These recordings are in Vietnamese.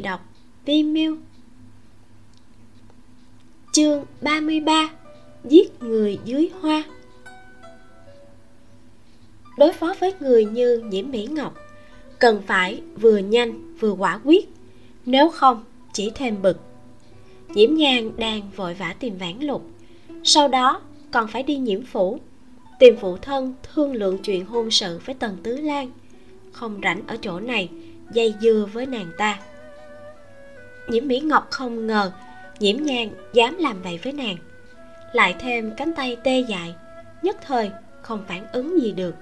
Người đọc Vi Miu Chương 33 Giết người dưới hoa. Đối phó với người như nhiễm Mỹ Ngọc, Cần phải vừa nhanh vừa quả quyết, Nếu không chỉ thêm bực. Nhiễm nhan đang vội vã tìm vãn lục, Sau đó còn phải đi nhiễm phủ, tìm phụ thân thương lượng chuyện hôn sự với tần tứ lan. Không rảnh ở chỗ này, dây dưa với nàng ta nhiễm mỹ ngọc không ngờ, nhiễm Nhan dám làm vậy với nàng. Lại thêm cánh tay tê dại, nhất thời không phản ứng gì được.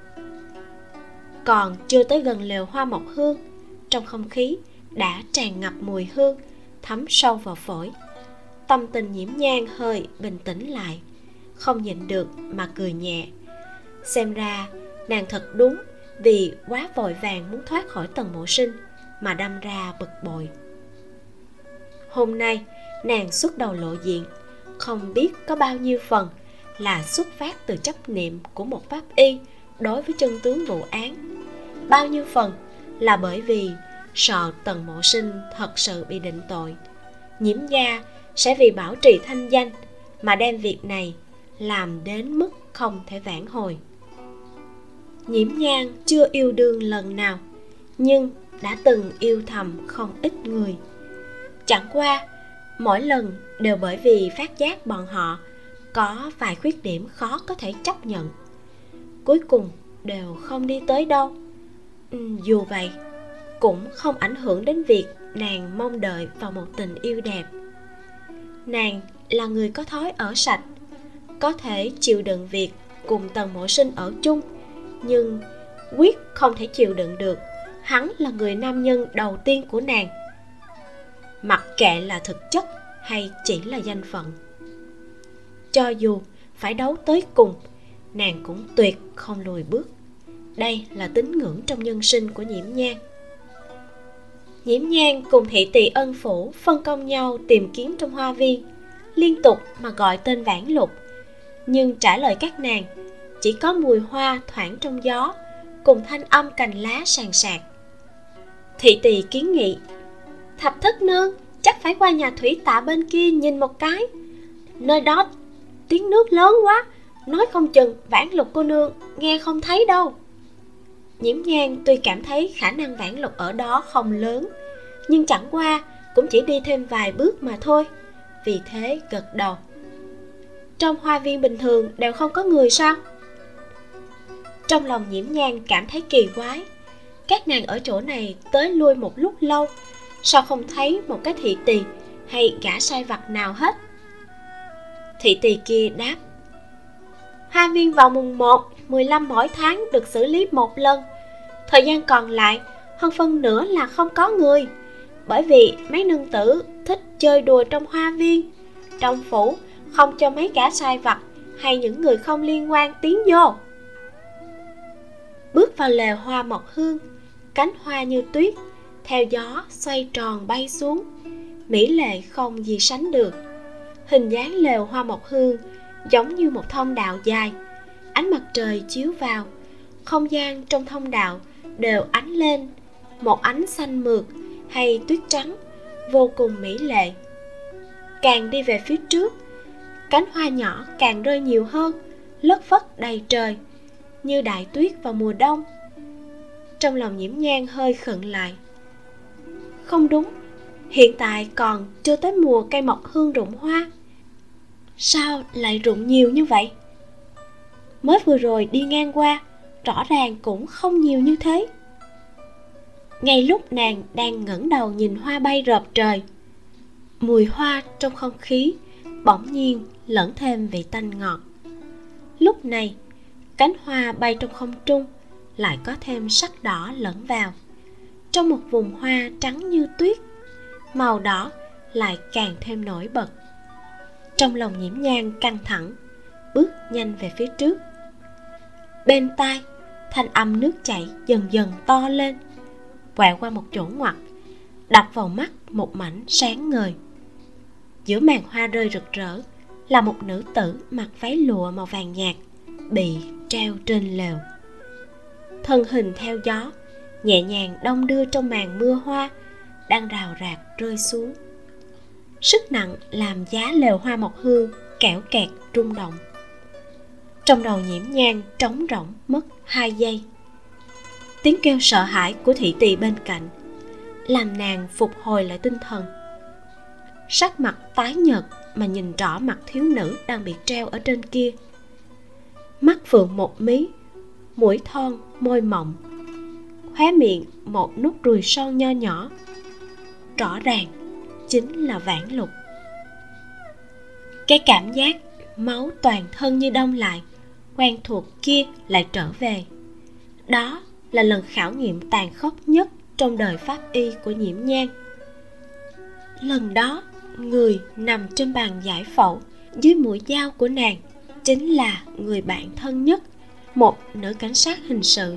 Còn chưa tới gần lều hoa mộc hương, trong không khí đã tràn ngập mùi hương, thấm sâu vào phổi. Tâm tình nhiễm Nhan hơi bình tĩnh lại, không nhịn được mà cười nhẹ. Xem ra nàng thật đúng vì quá vội vàng muốn thoát khỏi tầng mộ sinh mà đâm ra bực bội hôm nay, nàng xuất đầu lộ diện. Không biết có bao nhiêu phần là xuất phát từ chấp niệm của một pháp y đối với chân tướng vụ án. Bao nhiêu phần là bởi vì sợ tần mộ sinh thật sự bị định tội. Nhiễm gia sẽ vì bảo trì thanh danh mà đem việc này làm đến mức không thể vãn hồi. Nhiễm nhang chưa yêu đương lần nào, nhưng đã từng yêu thầm không ít người chẳng qua mỗi lần đều bởi vì phát giác bọn họ có vài khuyết điểm khó có thể chấp nhận. Cuối cùng đều không đi tới đâu. Ừ, dù vậy cũng không ảnh hưởng đến việc nàng mong đợi vào một tình yêu đẹp. Nàng là người có thói ở sạch có thể chịu đựng việc cùng tần mộ sinh ở chung nhưng quyết không thể chịu đựng được. Hắn là người nam nhân đầu tiên của nàng mặc kệ là thực chất hay chỉ là danh phận. Cho dù phải đấu tới cùng, nàng cũng tuyệt không lùi bước. Đây là tín ngưỡng trong nhân sinh của nhiễm nhang nhiễm nhang cùng thị tỳ ân phủ phân công nhau tìm kiếm trong hoa viên, liên tục mà gọi tên vãn lục. Nhưng trả lời các nàng, chỉ có mùi hoa thoảng trong gió cùng thanh âm cành lá sàn sạc. Thị tỳ kiến nghị thập thất nương, chắc phải qua nhà thủy tạ bên kia nhìn một cái. Nơi đó tiếng nước lớn quá, nói không chừng vãn lục cô nương nghe không thấy đâu. Nhiễm nhang tuy cảm thấy khả năng vãn lục ở đó không lớn, nhưng chẳng qua cũng chỉ đi thêm vài bước mà thôi. Vì thế gật đầu. Trong hoa viên bình thường đều không có người sao? Trong lòng nhiễm nhang cảm thấy kỳ quái, các nàng ở chỗ này tới lui một lúc lâu sao không thấy một cái thị tỳ hay gã sai vặt nào hết? Thị tỳ kia đáp hoa viên vào mùng 1, 15 mỗi tháng được xử lý một lần. Thời gian còn lại hơn phân nửa là không có người. Bởi vì mấy nương tử thích chơi đùa trong hoa viên trong phủ không cho mấy gã sai vặt hay những người không liên quan tiến vô. Bước vào lều hoa mọc hương cánh hoa như tuyết theo gió xoay tròn bay xuống. Mỹ lệ không gì sánh được. Hình dáng lều hoa mộc hương giống như một thông đạo dài. Ánh mặt trời chiếu vào. Không gian trong thông đạo đều ánh lên. Một ánh xanh mượt hay tuyết trắng vô cùng mỹ lệ. Càng đi về phía trước, cánh hoa nhỏ càng rơi nhiều hơn, lất phất đầy trời, như đại tuyết vào mùa đông. Trong lòng nhiễm nhang hơi khựng lại không đúng. Hiện tại còn chưa tới mùa cây mọc hương rụng hoa. Sao lại rụng nhiều như vậy? Mới vừa rồi đi ngang qua, rõ ràng cũng không nhiều như thế. Ngay lúc nàng đang ngẩng đầu nhìn hoa bay rợp trời, mùi hoa trong không khí bỗng nhiên lẫn thêm vị tanh ngọt. Lúc này, cánh hoa bay trong không trung lại có thêm sắc đỏ lẫn vào trong một vùng hoa trắng như tuyết. Màu đỏ lại càng thêm nổi bật. Trong lòng nhiễm nhang căng thẳng, bước nhanh về phía trước. Bên tai, thanh âm nước chảy dần dần to lên, quẹo qua một chỗ ngoặt, đập vào mắt một mảnh sáng ngời. Giữa màn hoa rơi rực rỡ là một nữ tử mặc váy lụa màu vàng nhạt bị treo trên lều. Thân hình theo gió nhẹ nhàng đông đưa trong màn mưa hoa, đang rào rạc rơi xuống. Sức nặng làm giá lều hoa mộc hương kẻo kẹt, rung động. Trong đầu nhiễm nhang trống rỗng mất hai giây. Tiếng kêu sợ hãi của thị tỳ bên cạnh làm nàng phục hồi lại tinh thần. Sắc mặt tái nhợt mà nhìn rõ mặt thiếu nữ đang bị treo ở trên kia. Mắt phượng một mí, mũi thon môi mọng khóe miệng một nút ruồi son nho nhỏ. Rõ ràng, chính là vãn lục. Cái cảm giác máu toàn thân như đông lại, quen thuộc kia lại trở về. Đó là lần khảo nghiệm tàn khốc nhất trong đời pháp y của nhiễm nhang lần đó, người nằm trên bàn giải phẫu dưới mũi dao của nàng chính là người bạn thân nhất, một nữ cảnh sát hình sự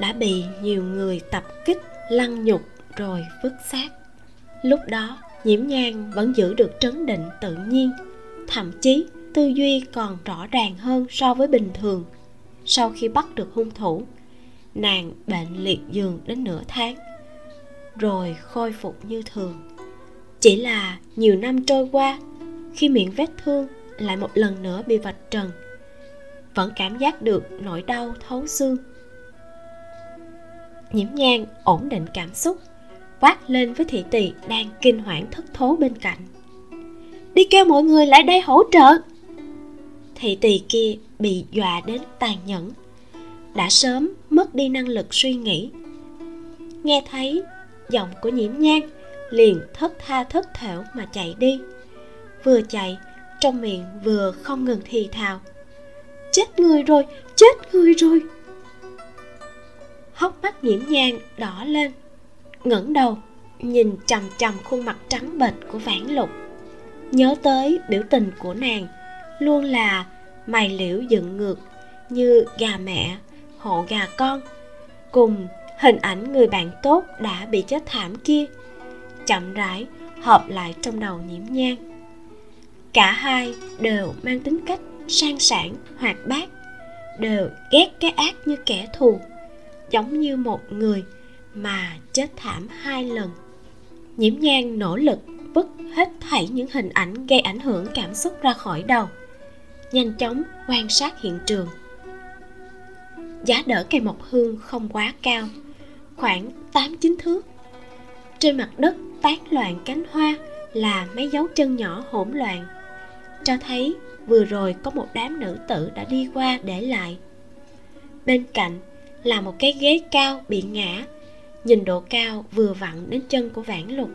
đã bị nhiều người tập kích, lăng nhục rồi vứt xác. Lúc đó, nhiễm nhang vẫn giữ được trấn định tự nhiên, thậm chí tư duy còn rõ ràng hơn so với bình thường. Sau khi bắt được hung thủ, nàng bệnh liệt giường đến nửa tháng, rồi khôi phục như thường. Chỉ là nhiều năm trôi qua, khi miệng vết thương lại một lần nữa bị vạch trần, vẫn cảm giác được nỗi đau thấu xương nhiễm nhang, ổn định cảm xúc, quát lên với thị tỳ đang kinh hoảng thất thố bên cạnh. Đi kêu mọi người lại đây hỗ trợ. Thị tỳ kia bị dọa đến tàn nhẫn, đã sớm mất đi năng lực suy nghĩ. Nghe thấy giọng của nhiễm nhang, liền thất tha thất thểu mà chạy đi. Vừa chạy, trong miệng vừa không ngừng thì thào, chết người rồi, chết người rồi! Hốc mắt nhiễm nhang đỏ lên, ngẩng đầu, nhìn trầm trầm khuôn mặt trắng bệch của vãn lục. Nhớ tới biểu tình của nàng, luôn là mày liễu dựng ngược như gà mẹ, hộ gà con, cùng hình ảnh người bạn tốt đã bị chết thảm kia, chậm rãi hợp lại trong đầu nhiễm nhang. Cả hai đều mang tính cách sang sảng, hoạt bát, đều ghét cái ác như kẻ thù giống như một người mà chết thảm hai lần. Nhiễm nhang nỗ lực vứt hết thảy những hình ảnh gây ảnh hưởng cảm xúc ra khỏi đầu, nhanh chóng quan sát hiện trường. Giá đỡ cây mộc hương không quá cao, khoảng 8-9 thước. Trên mặt đất tán loạn cánh hoa là mấy dấu chân nhỏ hỗn loạn, cho thấy vừa rồi có một đám nữ tử đã đi qua để lại. Bên cạnh là một cái ghế cao bị ngã. Nhìn độ cao vừa vặn đến chân của vãn lục.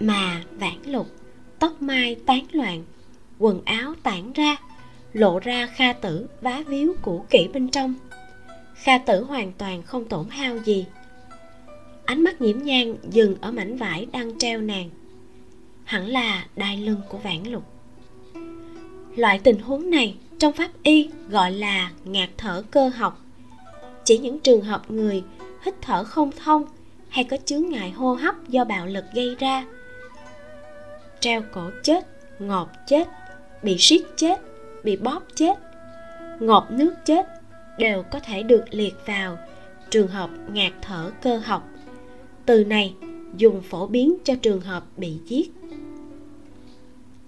Mà vãn lục tóc mai tán loạn, quần áo tản ra, lộ ra kha tử vá víu cũ kỹ bên trong. Kha tử hoàn toàn không tổn hao gì. Ánh mắt nhiễm nhang dừng ở mảnh vải đang treo nàng. Hẳn là đai lưng của vãn lục. Loại tình huống này trong pháp y gọi là ngạt thở cơ học chỉ những trường hợp người hít thở không thông hay có chướng ngại hô hấp do bạo lực gây ra. Treo cổ chết ngọt chết, bị siết chết, bị bóp chết ngọt nước chết đều có thể được liệt vào trường hợp ngạt thở cơ học. Từ này, dùng phổ biến cho trường hợp bị giết.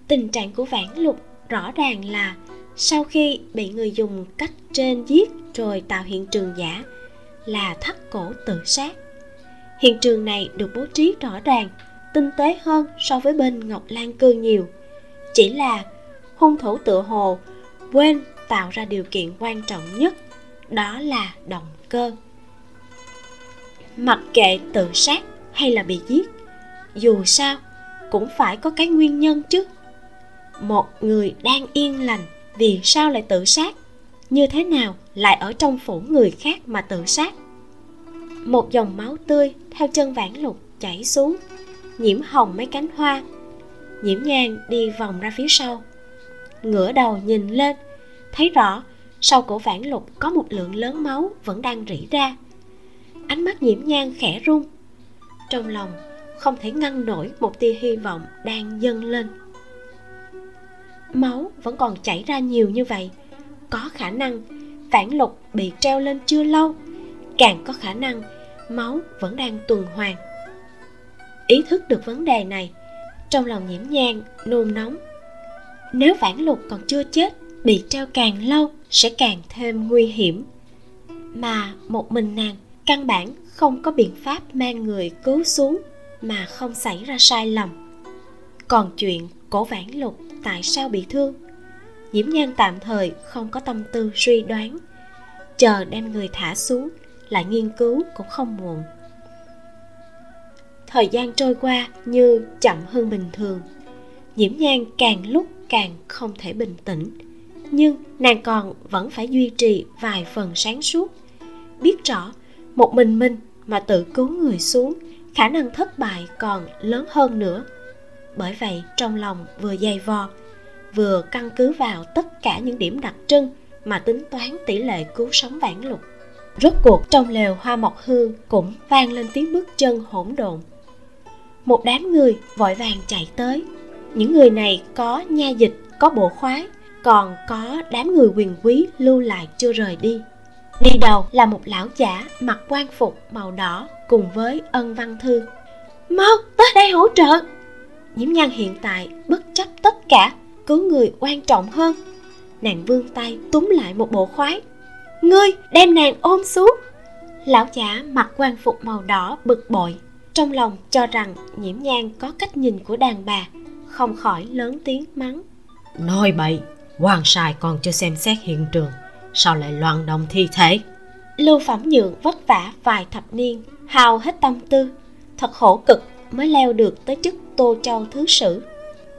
Tình trạng của vãn lục rõ ràng là sau khi bị người dùng cách trên giết rồi tạo hiện trường giả là thắt cổ tự sát. Hiện trường này được bố trí rõ ràng, tinh tế hơn so với bên ngọc lan cư nhiều. Chỉ là hung thủ tựa hồ quên tạo ra điều kiện quan trọng nhất, đó là động cơ. Mặc kệ tự sát hay là bị giết, dù sao cũng phải có cái nguyên nhân chứ. Một người đang yên lành vì sao lại tự sát? Như thế nào? Lại ở trong phủ người khác mà tự sát. Một dòng máu tươi theo chân vãn lục chảy xuống, nhiễm hồng mấy cánh hoa, nhiễm nhang đi vòng ra phía sau. Ngửa đầu nhìn lên, thấy rõ sau cổ vãn lục có một lượng lớn máu vẫn đang rỉ ra. Ánh mắt nhiễm nhang khẽ run trong lòng không thể ngăn nổi một tia hy vọng đang dâng lên. Máu vẫn còn chảy ra nhiều như vậy, có khả năng phản lục bị treo lên chưa lâu, càng có khả năng máu vẫn đang tuần hoàn. Ý thức được vấn đề này, trong lòng nhiễm nhang, nôn nóng. Nếu phản lục còn chưa chết, bị treo càng lâu sẽ càng thêm nguy hiểm. Mà một mình nàng căn bản không có biện pháp mang người cứu xuống mà không xảy ra sai lầm. Còn chuyện cổ vãn lục tại sao bị thương? Diễm nhan tạm thời không có tâm tư suy đoán. Chờ đem người thả xuống lại nghiên cứu cũng không muộn. Thời gian trôi qua như chậm hơn bình thường. Diễm nhan càng lúc càng không thể bình tĩnh, nhưng nàng còn vẫn phải duy trì vài phần sáng suốt. Biết rõ một mình mình mà tự cứu người xuống, khả năng thất bại còn lớn hơn nữa. Bởi vậy trong lòng vừa dày vò vừa căn cứ vào tất cả những điểm đặc trưng mà tính toán tỷ lệ cứu sống vãn lục. Rốt cuộc, trong lều hoa mộc hương cũng vang lên tiếng bước chân hỗn độn. Một đám người vội vàng chạy tới. Những người này có nha dịch, có bộ khoái, còn có đám người quyền quý lưu lại chưa rời đi. Đi đầu là một lão giả mặc quan phục màu đỏ cùng với ân văn thư. Mau tới đây hỗ trợ! Nhiễm nhan hiện tại bất chấp tất cả cứu người quan trọng hơn. Nàng vươn tay túm lại một bộ khoái. Ngươi đem nàng ôm xuống. Lão giả mặc quan phục màu đỏ bực bội trong lòng cho rằng nhiễm nhan có cách nhìn của đàn bà không khỏi lớn tiếng mắng. Nói bậy hoàng sai còn chưa xem xét hiện trường sao lại loạn động thi thể lưu phẩm nhượng vất vả vài thập niên hao hết tâm tư thật khổ cực mới leo được tới chức tô châu thứ sử.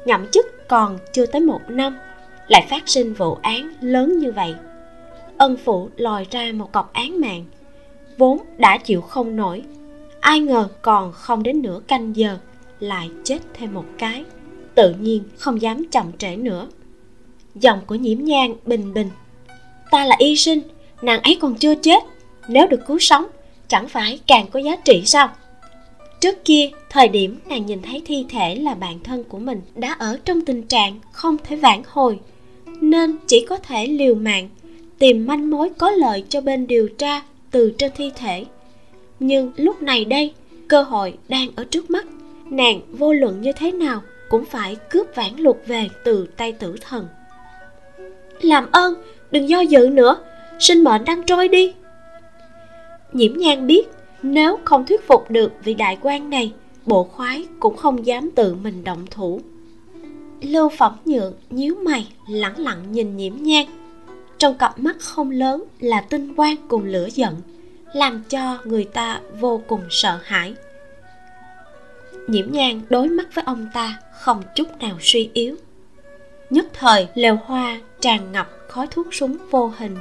Nhậm chức còn chưa tới một năm, lại phát sinh vụ án lớn như vậy. Ân phụ lòi ra một cọc án mạng, vốn đã chịu không nổi. Ai ngờ còn không đến nửa canh giờ, lại chết thêm một cái, tự nhiên không dám chậm trễ nữa. Giọng của nhiễm nhang bình bình, ta là y sinh, nàng ấy còn chưa chết, nếu được cứu sống, chẳng phải càng có giá trị sao? Trước kia, thời điểm nàng nhìn thấy thi thể là bạn thân của mình đã ở trong tình trạng không thể vãn hồi, nên chỉ có thể liều mạng tìm manh mối có lợi cho bên điều tra từ trên thi thể. Nhưng lúc này đây, cơ hội đang ở trước mắt. Nàng vô luận như thế nào cũng phải cướp vãn lục về từ tay tử thần. Làm ơn, đừng do dự nữa, sinh mệnh đang trôi đi. Nhiễm nhan biết nếu không thuyết phục được vị đại quan này, bộ khoái cũng không dám tự mình động thủ. Lưu phẩm nhượng nhíu mày, lẳng lặng nhìn nhiễm nhan trong cặp mắt không lớn là tinh quang cùng lửa giận, làm cho người ta vô cùng sợ hãi. Nhiễm nhan đối mắt với ông ta không chút nào suy yếu. Nhất thời, lều hoa tràn ngập khói thuốc súng vô hình.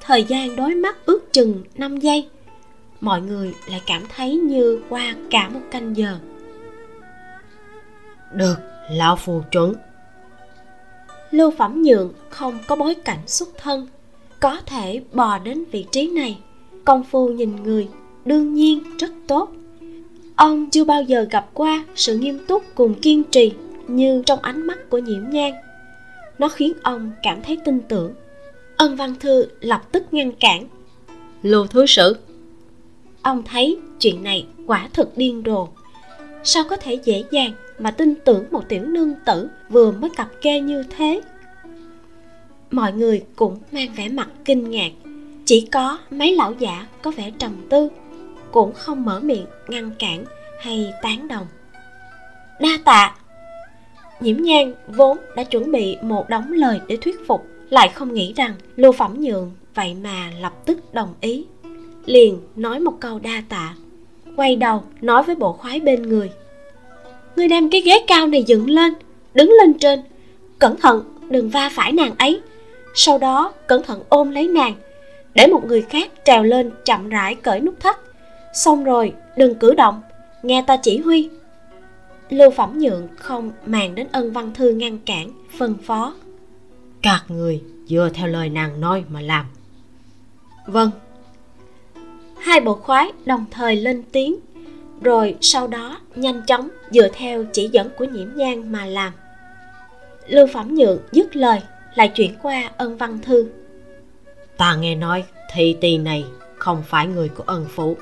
Thời gian đối mắt ước chừng 5 giây mọi người lại cảm thấy như qua cả một canh giờ. Được lão phù chuẩn. Lưu phẩm nhượng không có bối cảnh xuất thân có thể bò đến vị trí này. Công phu nhìn người đương nhiên rất tốt. Ông chưa bao giờ gặp qua sự nghiêm túc cùng kiên trì như trong ánh mắt của nhiễm nhang nó khiến ông cảm thấy tin tưởng. Ân văn thư lập tức ngăn cản. Lưu thứ sử ông thấy chuyện này quả thực điên rồ. Sao có thể dễ dàng mà tin tưởng một tiểu nương tử vừa mới cặp kê như thế? Mọi người cũng mang vẻ mặt kinh ngạc. Chỉ có mấy lão giả có vẻ trầm tư, cũng không mở miệng ngăn cản hay tán đồng. Đa tạ! Nhiễm nhan vốn đã chuẩn bị một đống lời để thuyết phục, lại không nghĩ rằng lưu phẩm nhượng vậy mà lập tức đồng ý liền nói một câu đa tạ quay đầu nói với bộ khoái bên người. Ngươi đem cái ghế cao này dựng lên đứng lên trên cẩn thận đừng va phải nàng ấy. Sau đó cẩn thận ôm lấy nàng để một người khác trèo lên chậm rãi cởi nút thắt. Xong rồi đừng cử động nghe ta chỉ huy. Lưu phẩm nhượng không màng đến ân văn thư ngăn cản phân phó. Các người dựa theo lời nàng nói mà làm. Vâng hai bộ khoái đồng thời lên tiếng, rồi sau đó nhanh chóng dựa theo chỉ dẫn của nhiễm nhang mà làm. Lưu phẩm nhượng dứt lời, lại chuyển qua ân văn thư. Ta nghe nói thị tỳ này không phải người của ân phủ.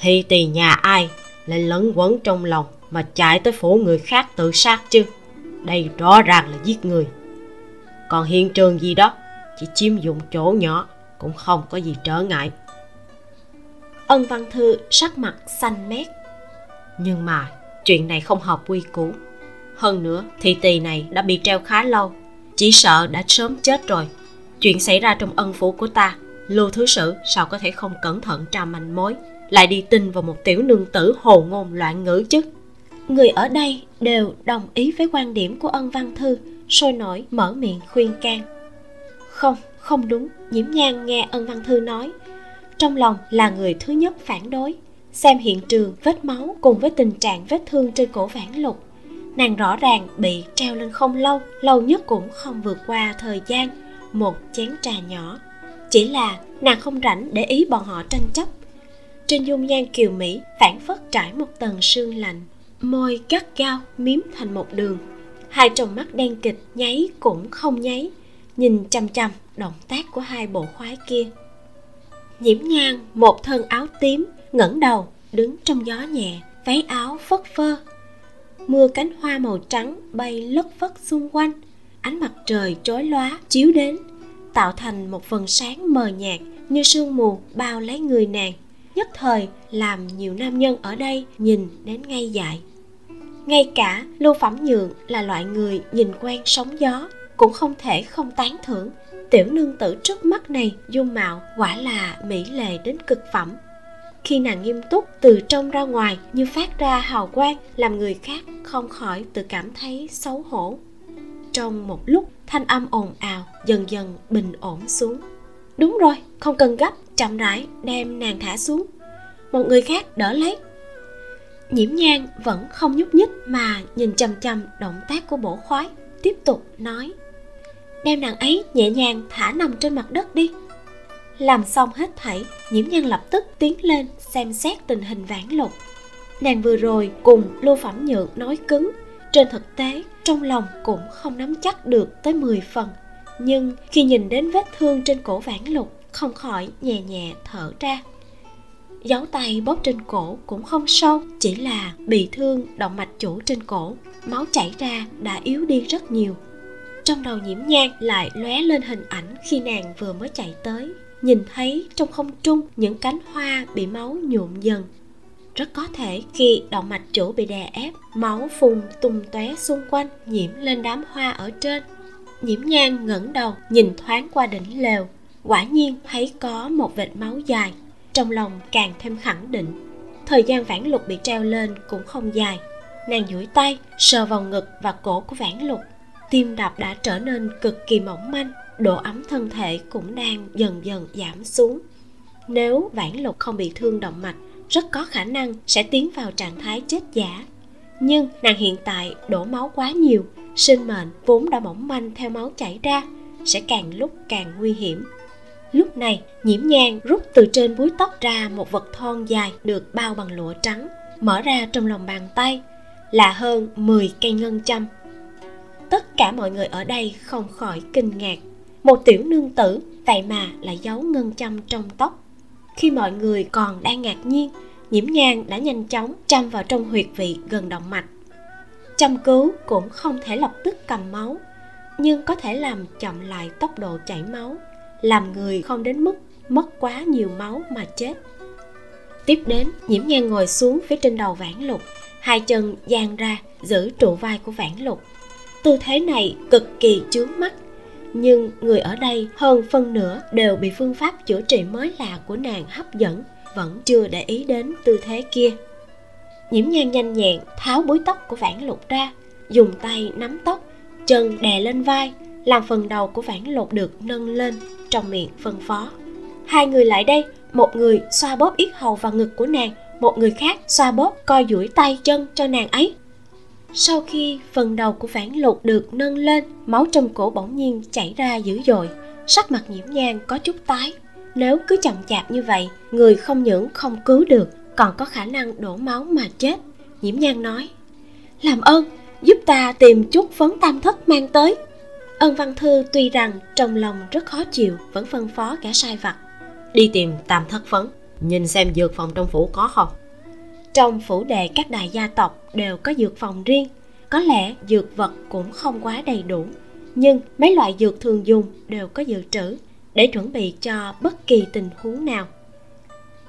Thị tỳ nhà ai lại lấn quấn trong lòng mà chạy tới phủ người khác tự sát chứ? Đây rõ ràng là giết người. Còn hiện trường gì đó, chỉ chiếm dụng chỗ nhỏ cũng không có gì trở ngại ân văn thư sắc mặt xanh mét. Nhưng mà chuyện này không hợp quy củ. Hơn nữa thị tỳ này đã bị treo khá lâu. Chỉ sợ đã sớm chết rồi. Chuyện xảy ra trong ân phủ của ta lưu thứ sử sao có thể không cẩn thận tra manh mối? Lại đi tin vào một tiểu nương tử hồ ngôn loạn ngữ chứ. Người ở đây đều đồng ý với quan điểm của ân văn thư sôi nổi mở miệng khuyên can. Không không đúng. Nhiễm nhan nghe ân văn thư nói trong lòng là người thứ nhất phản đối, xem hiện trường vết máu cùng với tình trạng vết thương trên cổ vãn lục. Nàng rõ ràng bị treo lên không lâu lâu nhất cũng không vượt qua thời gian, một chén trà nhỏ. Chỉ là nàng không rảnh để ý bọn họ tranh chấp. Trên dung nhan kiều mỹ phản phất trải một tầng sương lạnh, môi gắt gao miếm thành một đường. Hai tròng mắt đen kịch nháy cũng không nháy, nhìn chăm chăm động tác của hai bộ khoái kia nhiễm nhan một thân áo tím, ngẩng đầu, đứng trong gió nhẹ, váy áo phất phơ. Mưa cánh hoa màu trắng bay lất phất xung quanh, ánh mặt trời chói lóa chiếu đến, tạo thành một phần sáng mờ nhạt như sương mù bao lấy người nàng. Nhất thời, làm nhiều nam nhân ở đây nhìn đến ngay dại. Ngay cả lưu phẩm nhượng là loại người nhìn quen sóng gió cũng không thể không tán thưởng tiểu nương tử trước mắt này dung mạo quả là mỹ lệ đến cực phẩm. Khi nàng nghiêm túc từ trong ra ngoài như phát ra hào quang, làm người khác không khỏi tự cảm thấy xấu hổ. Trong một lúc, thanh âm ồn ào dần dần bình ổn xuống. Đúng rồi, không cần gấp, chậm rãi đem nàng thả xuống. Một người khác đỡ lấy. Nhiễm nhang vẫn không nhúc nhích mà nhìn chằm chằm động tác của bổ khoái, tiếp tục nói đem nàng ấy nhẹ nhàng thả nằm trên mặt đất đi. Làm xong hết thảy nhiễm nhan lập tức tiến lên xem xét tình hình vãn lục. Nàng vừa rồi cùng lưu phẩm nhượng nói cứng, trên thực tế trong lòng cũng không nắm chắc được tới 10 phần, nhưng khi nhìn đến vết thương trên cổ vãn lục, không khỏi nhẹ nhẹ thở ra. Dấu tay bóp trên cổ cũng không sâu, chỉ là bị thương động mạch chủ trên cổ, máu chảy ra đã yếu đi rất nhiều trong đầu nhiễm nhang lại lóe lên hình ảnh khi nàng vừa mới chạy tới. Nhìn thấy trong không trung những cánh hoa bị máu nhuộm dần. Rất có thể khi động mạch chủ bị đè ép, máu phun tung tóe xung quanh, nhiễm lên đám hoa ở trên. Nhiễm nhang ngẩng đầu nhìn thoáng qua đỉnh lều. Quả nhiên thấy có một vệt máu dài, trong lòng càng thêm khẳng định. Thời gian vãn lục bị treo lên cũng không dài. Nàng duỗi tay, sờ vào ngực và cổ của vãn lục tim đập đã trở nên cực kỳ mỏng manh, độ ấm thân thể cũng đang dần dần giảm xuống. Nếu vãn lục không bị thương động mạch, rất có khả năng sẽ tiến vào trạng thái chết giả. Nhưng nàng hiện tại đổ máu quá nhiều, sinh mệnh vốn đã mỏng manh theo máu chảy ra, sẽ càng lúc càng nguy hiểm. Lúc này, nhiễm nhang rút từ trên búi tóc ra một vật thon dài được bao bằng lụa trắng, mở ra trong lòng bàn tay, là hơn 10 cây ngân châm tất cả mọi người ở đây không khỏi kinh ngạc. Một tiểu nương tử, vậy mà lại giấu ngân châm trong tóc. Khi mọi người còn đang ngạc nhiên, nhiễm nhang đã nhanh chóng châm vào trong huyệt vị gần động mạch. Châm cứu cũng không thể lập tức cầm máu, nhưng có thể làm chậm lại tốc độ chảy máu, làm người không đến mức mất quá nhiều máu mà chết. Tiếp đến, nhiễm nhan ngồi xuống phía trên đầu vãn lục, hai chân dang ra giữ trụ vai của vãn lục tư thế này cực kỳ chướng mắt. Nhưng người ở đây hơn phân nửa đều bị phương pháp chữa trị mới lạ của nàng hấp dẫn, vẫn chưa để ý đến tư thế kia. Nhiễm nhan nhanh nhẹn, tháo búi tóc của vãn lục ra, dùng tay nắm tóc, chân đè lên vai, làm phần đầu của vãn lục được nâng lên trong miệng phân phó. Hai người lại đây, một người xoa bóp yết hầu và ngực của nàng, một người khác xoa bóp coi duỗi tay chân cho nàng ấy sau khi phần đầu của vãn lục được nâng lên, máu trong cổ bỗng nhiên chảy ra dữ dội. Sắc mặt nhiễm nhang có chút tái. Nếu cứ chậm chạp như vậy, người không những không cứu được, còn có khả năng đổ máu mà chết. Nhiễm nhang nói, làm ơn, giúp ta tìm chút phấn tam thất mang tới. Ân văn thư tuy rằng trong lòng rất khó chịu, vẫn phân phó kẻ sai vặt, đi tìm tam thất phấn, nhìn xem dược phòng trong phủ có không trong phủ đệ các đại gia tộc đều có dược phòng riêng, có lẽ dược vật cũng không quá đầy đủ, nhưng mấy loại dược thường dùng đều có dự trữ để chuẩn bị cho bất kỳ tình huống nào.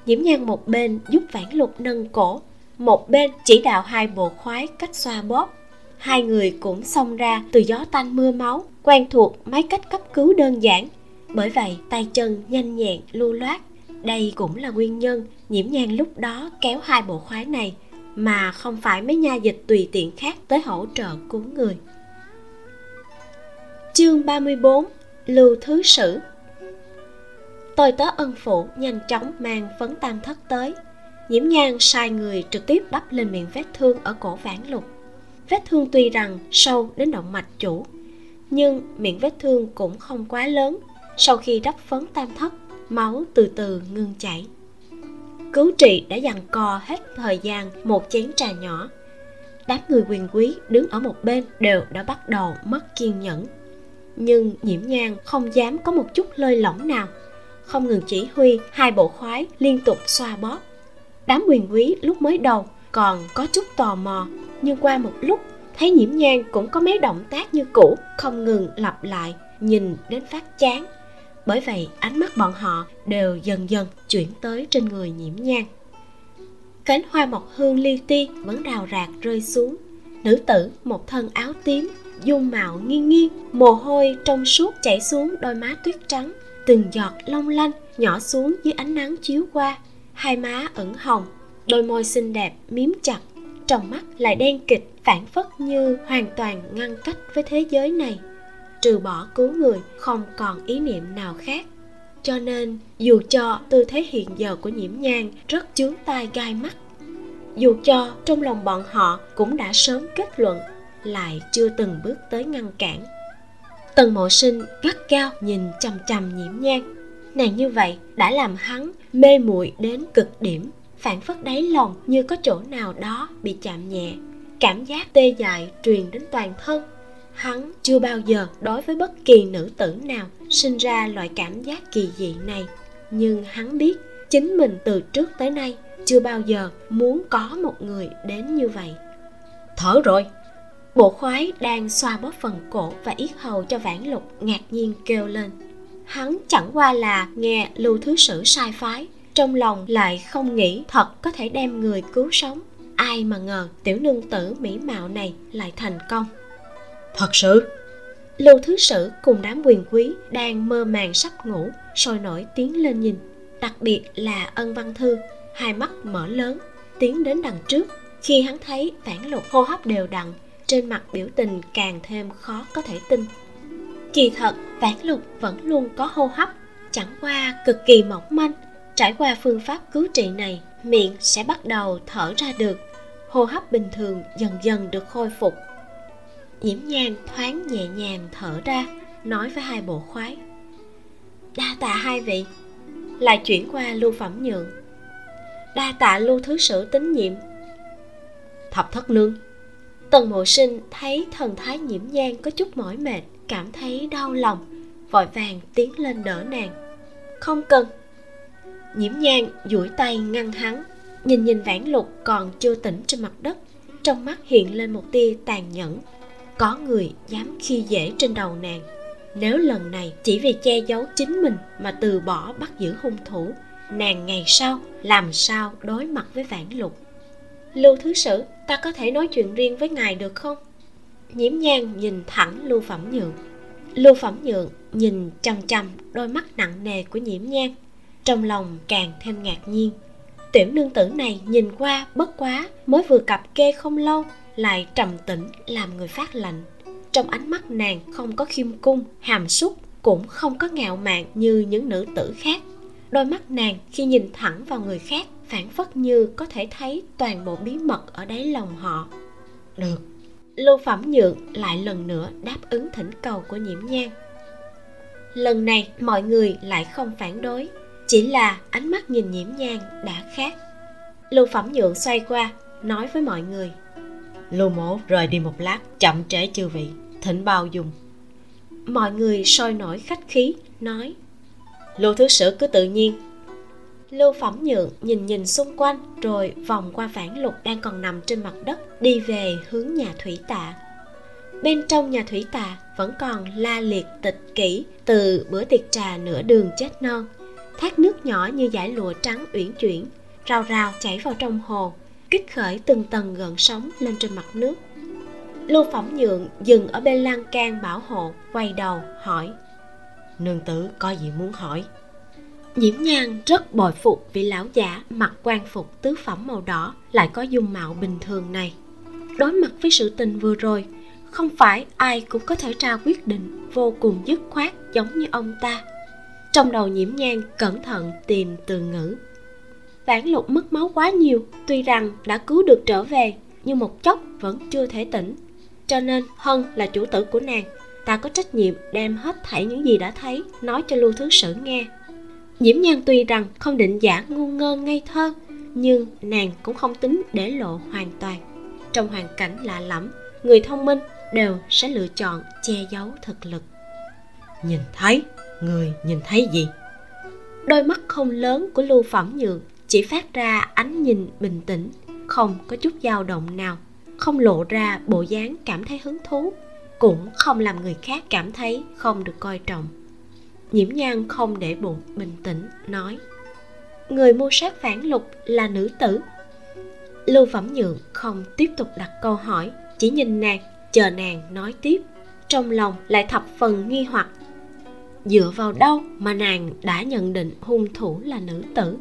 Nhiễm nhan một bên giúp vãn lục nâng cổ, một bên chỉ đạo hai bộ khoái cách xoa bóp. Hai người cũng xông ra từ gió tanh mưa máu, quen thuộc mấy cách cấp cứu đơn giản. Bởi vậy tay chân nhanh nhẹn lưu loát, đây cũng là nguyên nhân nhiễm nhan lúc đó kéo hai bộ khoái này mà không phải mấy nha dịch tùy tiện khác tới hỗ trợ cứu người. Chương 34 Lưu Thứ Sử. Tôi tớ ân phụ nhanh chóng mang phấn tam thất tới. Nhiễm nhan sai người trực tiếp đắp lên miệng vết thương ở cổ vãn lục. Vết thương tuy rằng sâu đến động mạch chủ, Nhưng miệng vết thương cũng không quá lớn. Sau khi đắp phấn tam thất, Máu từ từ ngưng chảy. Cứu trị đã dằn co hết thời gian một chén trà nhỏ. Đám người quyền quý đứng ở một bên đều đã bắt đầu mất kiên nhẫn. Nhưng nhiễm nhan không dám có một chút lơi lỏng nào. Không ngừng chỉ huy, hai bộ khoái liên tục xoa bóp. Đám quyền quý lúc mới đầu còn có chút tò mò, Nhưng qua một lúc, thấy nhiễm nhan cũng có mấy động tác như cũ, Không ngừng lặp lại, nhìn đến phát chán bởi vậy, ánh mắt bọn họ đều dần dần chuyển tới trên người nhiễm nhang cánh hoa mọc hương li ti vẫn rào rạc rơi xuống. Nữ tử một thân áo tím, dung mạo nghiêng nghiêng, mồ hôi trong suốt chảy xuống đôi má tuyết trắng, từng giọt long lanh nhỏ xuống dưới ánh nắng chiếu qua, hai má ửng hồng, đôi môi xinh đẹp miếm chặt, trong mắt lại đen kịch phản phất như hoàn toàn ngăn cách với thế giới này trừ bỏ cứu người không còn ý niệm nào khác. Cho nên, dù cho tư thế hiện giờ của nhiễm nhang rất chướng tai gai mắt, dù cho trong lòng bọn họ cũng đã sớm kết luận lại chưa từng bước tới ngăn cản. Tần mộ sinh gắt cao nhìn chằm chằm nhiễm nhang nàng như vậy đã làm hắn mê muội đến cực điểm, phản phất đáy lòng như có chỗ nào đó bị chạm nhẹ, cảm giác tê dại truyền đến toàn thân hắn chưa bao giờ đối với bất kỳ nữ tử nào sinh ra loại cảm giác kỳ dị này. Nhưng hắn biết chính mình từ trước tới nay chưa bao giờ muốn có một người đến như vậy. Thở rồi. Bộ khoái đang xoa bóp phần cổ và yết hầu cho vãn lục ngạc nhiên kêu lên. Hắn chẳng qua là nghe lưu thứ sử sai phái trong lòng lại không nghĩ thật có thể đem người cứu sống. Ai mà ngờ tiểu nương tử mỹ mạo này lại thành công thật sự? Lưu thứ sử cùng đám quyền quý đang mơ màng sắp ngủ, sôi nổi tiến lên nhìn. Đặc biệt là ân văn thư, hai mắt mở lớn, tiến đến đằng trước. Khi hắn thấy phản lục hô hấp đều đặn, trên mặt biểu tình càng thêm khó có thể tin. Kỳ thật vãn lục vẫn luôn có hô hấp, chẳng qua cực kỳ mỏng manh. Trải qua phương pháp cứu trị này, miệng sẽ bắt đầu thở ra được. Hô hấp bình thường dần dần được khôi phục nhiễm nhan thoáng nhẹ nhàng thở ra, nói với hai bộ khoái. Đa tạ hai vị. Lại chuyển qua lưu phẩm nhượng. Đa tạ lưu thứ sử tín nhiệm. Thập thất nương tần mộ sinh thấy thần thái nhiễm nhan có chút mỏi mệt, cảm thấy đau lòng, vội vàng tiến lên đỡ nàng. Không cần. Nhiễm nhan duỗi tay ngăn hắn, nhìn nhìn vãn lục còn chưa tỉnh trên mặt đất, trong mắt hiện lên một tia tàn nhẫn có người dám khi dễ trên đầu nàng. Nếu lần này chỉ vì che giấu chính mình mà từ bỏ bắt giữ hung thủ, nàng ngày sau làm sao đối mặt với vãn lục? Lưu thứ sử, ta có thể nói chuyện riêng với ngài được không? Nhiễm nhang nhìn thẳng lưu phẩm nhượng. Lưu phẩm nhượng nhìn chằm chằm đôi mắt nặng nề của nhiễm nhang trong lòng càng thêm ngạc nhiên. Tiểu nương tử này nhìn qua bất quá mới vừa cặp kê không lâu lại trầm tĩnh làm người phát lạnh. Trong ánh mắt nàng không có khiêm cung hàm súc cũng không có ngạo mạn như những nữ tử khác. Đôi mắt nàng khi nhìn thẳng vào người khác phản phất như có thể thấy toàn bộ bí mật ở đáy lòng họ. Được. Lưu phẩm nhượng lại lần nữa đáp ứng thỉnh cầu của nhiễm nhan. Lần này mọi người lại không phản đối chỉ là ánh mắt nhìn nhiễm nhan đã khác. Lưu phẩm nhượng xoay qua nói với mọi người lưu mổ rời đi một lát chậm trễ chư vị. Thỉnh bao dung. Mọi người sôi nổi khách khí nói. Lưu thứ sử cứ tự nhiên. Lưu phẩm nhượng nhìn nhìn xung quanh rồi vòng qua vãn lục đang còn nằm trên mặt đất đi về hướng nhà thủy tạ. Bên trong nhà thủy tạ vẫn còn la liệt tịch kỹ từ bữa tiệc trà nửa đường chết non. Thác nước nhỏ như dải lụa trắng uyển chuyển rào rào chảy vào trong hồ kích khởi từng tầng gợn sóng lên trên mặt nước. Lưu phẩm nhượng dừng ở bên lan can bảo hộ quay đầu hỏi. Nương tử có gì muốn hỏi? Nhiễm nhan rất bội phục vị lão giả mặc quan phục tứ phẩm màu đỏ lại có dung mạo bình thường này. Đối mặt với sự tình vừa rồi không phải ai cũng có thể ra quyết định vô cùng dứt khoát giống như ông ta. Trong đầu nhiễm nhan cẩn thận tìm từ ngữ vãn lục mất máu quá nhiều tuy rằng đã cứu được trở về nhưng một chốc vẫn chưa thể tỉnh. Cho nên hân là chủ tử của nàng. Ta có trách nhiệm đem hết thảy những gì đã thấy nói cho lưu thứ sử nghe. Nhiễm nhan tuy rằng không định giả ngu ngơ ngây thơ nhưng nàng cũng không tính để lộ hoàn toàn. Trong hoàn cảnh lạ lẫm người thông minh đều sẽ lựa chọn che giấu thực lực. Nhìn thấy? Người nhìn thấy gì? Đôi mắt không lớn của lưu phẩm nhượng chỉ phát ra ánh nhìn bình tĩnh, không có chút dao động nào, không lộ ra bộ dáng cảm thấy hứng thú, cũng không làm người khác cảm thấy không được coi trọng. Nhiễm nhan không để bụng bình tĩnh, nói, người mua sát phản lục là nữ tử. Lưu phẩm nhượng không tiếp tục đặt câu hỏi, chỉ nhìn nàng, chờ nàng nói tiếp, trong lòng lại thập phần nghi hoặc. Dựa vào đâu mà nàng đã nhận định hung thủ là nữ tử?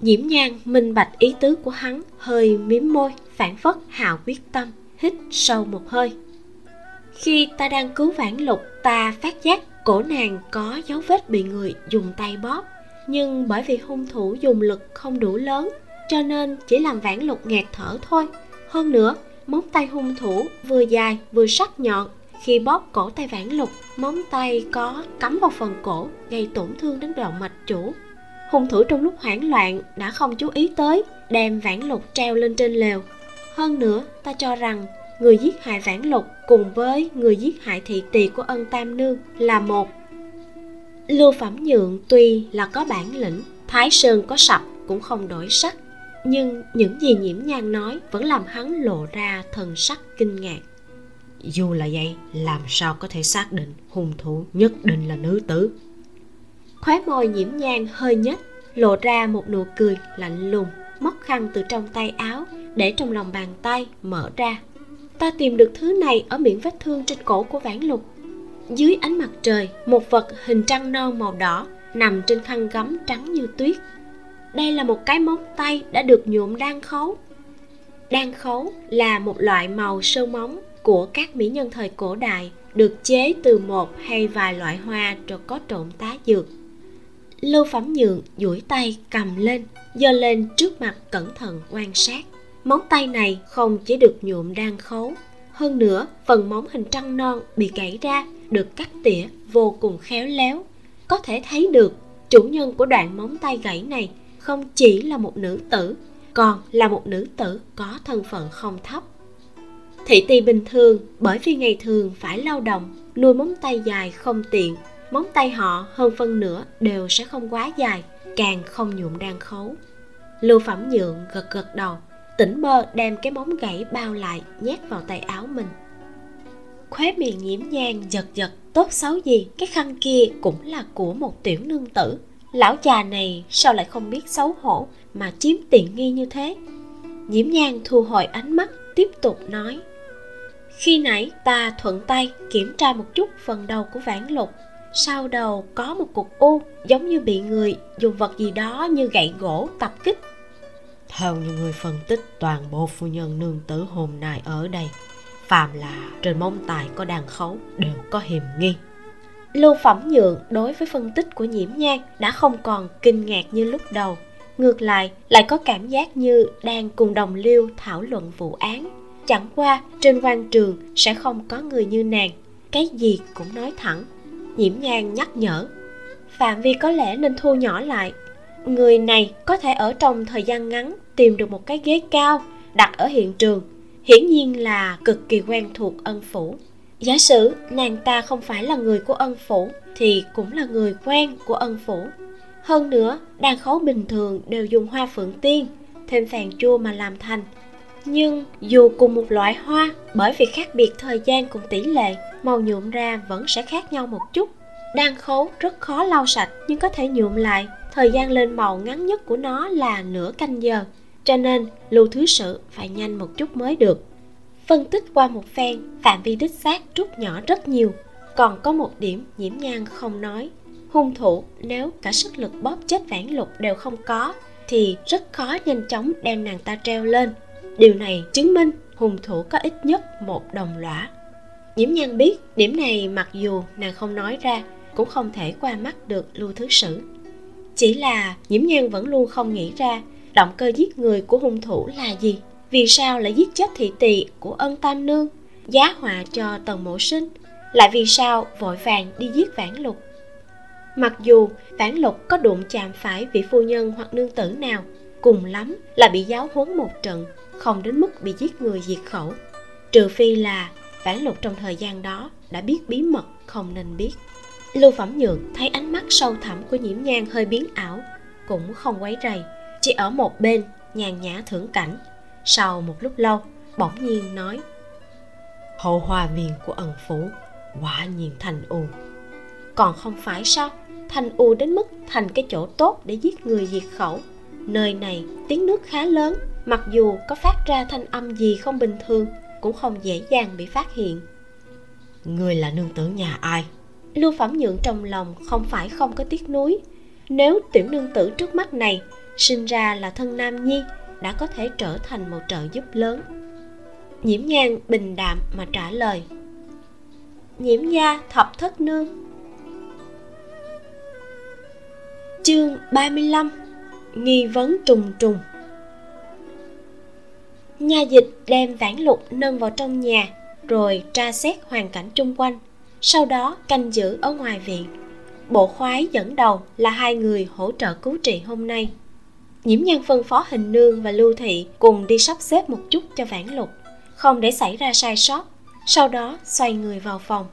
Nhiễm nhang, minh bạch ý tứ của hắn, hơi miếm môi, phản phất hào quyết tâm, hít sâu một hơi. Khi ta đang cứu vãn lục, ta phát giác cổ nàng có dấu vết bị người dùng tay bóp nhưng bởi vì hung thủ dùng lực không đủ lớn, cho nên chỉ làm vãn lục nghẹt thở thôi. Hơn nữa, móng tay hung thủ vừa dài vừa sắc nhọn. Khi bóp cổ tay vãn lục, móng tay có cắm vào phần cổ, gây tổn thương đến động mạch chủ hung thủ trong lúc hoảng loạn đã không chú ý tới, đem vãn lục treo lên trên lều. Hơn nữa, ta cho rằng người giết hại vãn lục cùng với người giết hại thị tỳ của ân tam nương là một. Lưu phẩm nhượng tuy là có bản lĩnh, thái sơn có sập cũng không đổi sắc, nhưng những gì nhiễm nhan nói vẫn làm hắn lộ ra thần sắc kinh ngạc. Dù là vậy, làm sao có thể xác định hung thủ nhất định là nữ tử? Khóe môi nhiễm nhan hơi nhếch, lộ ra một nụ cười lạnh lùng, móc khăn từ trong tay áo, để trong lòng bàn tay mở ra. Ta tìm được thứ này ở miệng vết thương trên cổ của vãn lục. Dưới ánh mặt trời, một vật hình trăng non màu đỏ nằm trên khăn gấm trắng như tuyết. Đây là một cái móng tay đã được nhuộm đan khấu. Đan khấu là một loại màu sơn móng của các mỹ nhân thời cổ đại, được chế từ một hay vài loại hoa rồi có trộn tá dược lưu phẩm nhượng duỗi tay cầm lên, giơ lên trước mặt cẩn thận quan sát. Móng tay này không chỉ được nhuộm đang khấu, hơn nữa phần móng hình trăng non bị gãy ra được cắt tỉa vô cùng khéo léo. Có thể thấy được, chủ nhân của đoạn móng tay gãy này không chỉ là một nữ tử, còn là một nữ tử có thân phận không thấp. Thị tỳ bình thường bởi vì ngày thường phải lao động, nuôi móng tay dài không tiện móng tay họ hơn phân nửa đều sẽ không quá dài, càng không nhuộm đan khấu. Lưu phẩm nhượng gật gật đầu, tỉnh bơ đem cái móng gãy bao lại nhét vào tay áo mình. Khóe miệng nhiễm nhang giật giật, tốt xấu gì, cái khăn kia cũng là của một tiểu nương tử. Lão già này sao lại không biết xấu hổ mà chiếm tiện nghi như thế? Nhiễm nhang thu hồi ánh mắt, tiếp tục nói, khi nãy ta thuận tay kiểm tra một chút phần đầu của vãn lục sau đầu có một cục u giống như bị người dùng vật gì đó như gậy gỗ tập kích. Theo như người phân tích toàn bộ phu nhân nương tử hôm nay ở đây phàm là trên móng tay có đàn khấu đều có hiểm nghi. Lưu phẩm nhượng đối với phân tích của nhiễm nhan đã không còn kinh ngạc như lúc đầu. Ngược lại lại có cảm giác như đang cùng đồng liêu thảo luận vụ án. Chẳng qua trên quan trường sẽ không có người như nàng. Cái gì cũng nói thẳng nhiễm nhan nhắc nhở. Phạm vi có lẽ nên thu nhỏ lại. Người này có thể ở trong thời gian ngắn tìm được một cái ghế cao đặt ở hiện trường. Hiển nhiên là cực kỳ quen thuộc ân phủ. Giả sử nàng ta không phải là người của ân phủ, thì cũng là người quen của ân phủ. Hơn nữa, đàn khấu bình thường đều dùng hoa phượng tiên, thêm phèn chua mà làm thành nhưng dù cùng một loại hoa, bởi vì khác biệt thời gian cùng tỷ lệ, màu nhuộm ra vẫn sẽ khác nhau một chút. Đan khấu rất khó lau sạch, nhưng có thể nhuộm lại. Thời gian lên màu ngắn nhất của nó là nửa canh giờ, cho nên lưu thứ sự phải nhanh một chút mới được. Phân tích qua một phen, phạm vi đích xác rút nhỏ rất nhiều. Còn có một điểm nhiễm nhan không nói. Hung thủ, nếu cả sức lực bóp chết vãn lục đều không có, thì rất khó nhanh chóng đem nàng ta treo lên điều này chứng minh hung thủ có ít nhất một đồng lõa. Nhiễm nhan biết điểm này mặc dù nàng không nói ra, cũng không thể qua mắt được lưu thứ sử. Chỉ là nhiễm nhan vẫn luôn không nghĩ ra động cơ giết người của hung thủ là gì, vì sao lại giết chết thị tỳ của ân tam nương, giá họa cho tần mộ sinh, lại vì sao vội vàng đi giết vãn lục. Mặc dù vãn lục có đụng chạm phải vị phu nhân hoặc nương tử nào, cùng lắm là bị giáo huấn một trận không đến mức bị giết người diệt khẩu. Trừ phi là vãn lục trong thời gian đó đã biết bí mật không nên biết. Lưu phẩm nhượng thấy ánh mắt sâu thẳm của nhiễm nhang hơi biến ảo cũng không quấy rầy chỉ ở một bên nhàn nhã thưởng cảnh. Sau một lúc lâu bỗng nhiên nói hậu hòa viên của ẩn phủ quả nhiên thành u. Còn không phải sao? Thành u đến mức thành cái chỗ tốt để giết người diệt khẩu nơi này tiếng nước khá lớn mặc dù có phát ra thanh âm gì không bình thường cũng không dễ dàng bị phát hiện. Người là nương tử nhà ai? Lưu phẩm nhượng trong lòng không phải không có tiếc nuối. Nếu tiểu nương tử trước mắt này sinh ra là thân nam nhi đã có thể trở thành một trợ giúp lớn. Nhiễm nhan bình đạm mà trả lời nhiễm gia thập thất nương. Chương 35 nghi vấn trùng trùng. Nhà dịch đem vãn lục nâng vào trong nhà, rồi tra xét hoàn cảnh chung quanh. Sau đó canh giữ ở ngoài viện. Bộ khoái dẫn đầu là hai người hỗ trợ cứu trị hôm nay. Nhiễm nhân phân phó hình nương và lưu thị cùng đi sắp xếp một chút cho vãn lục, không để xảy ra sai sót. Sau đó xoay người vào phòng.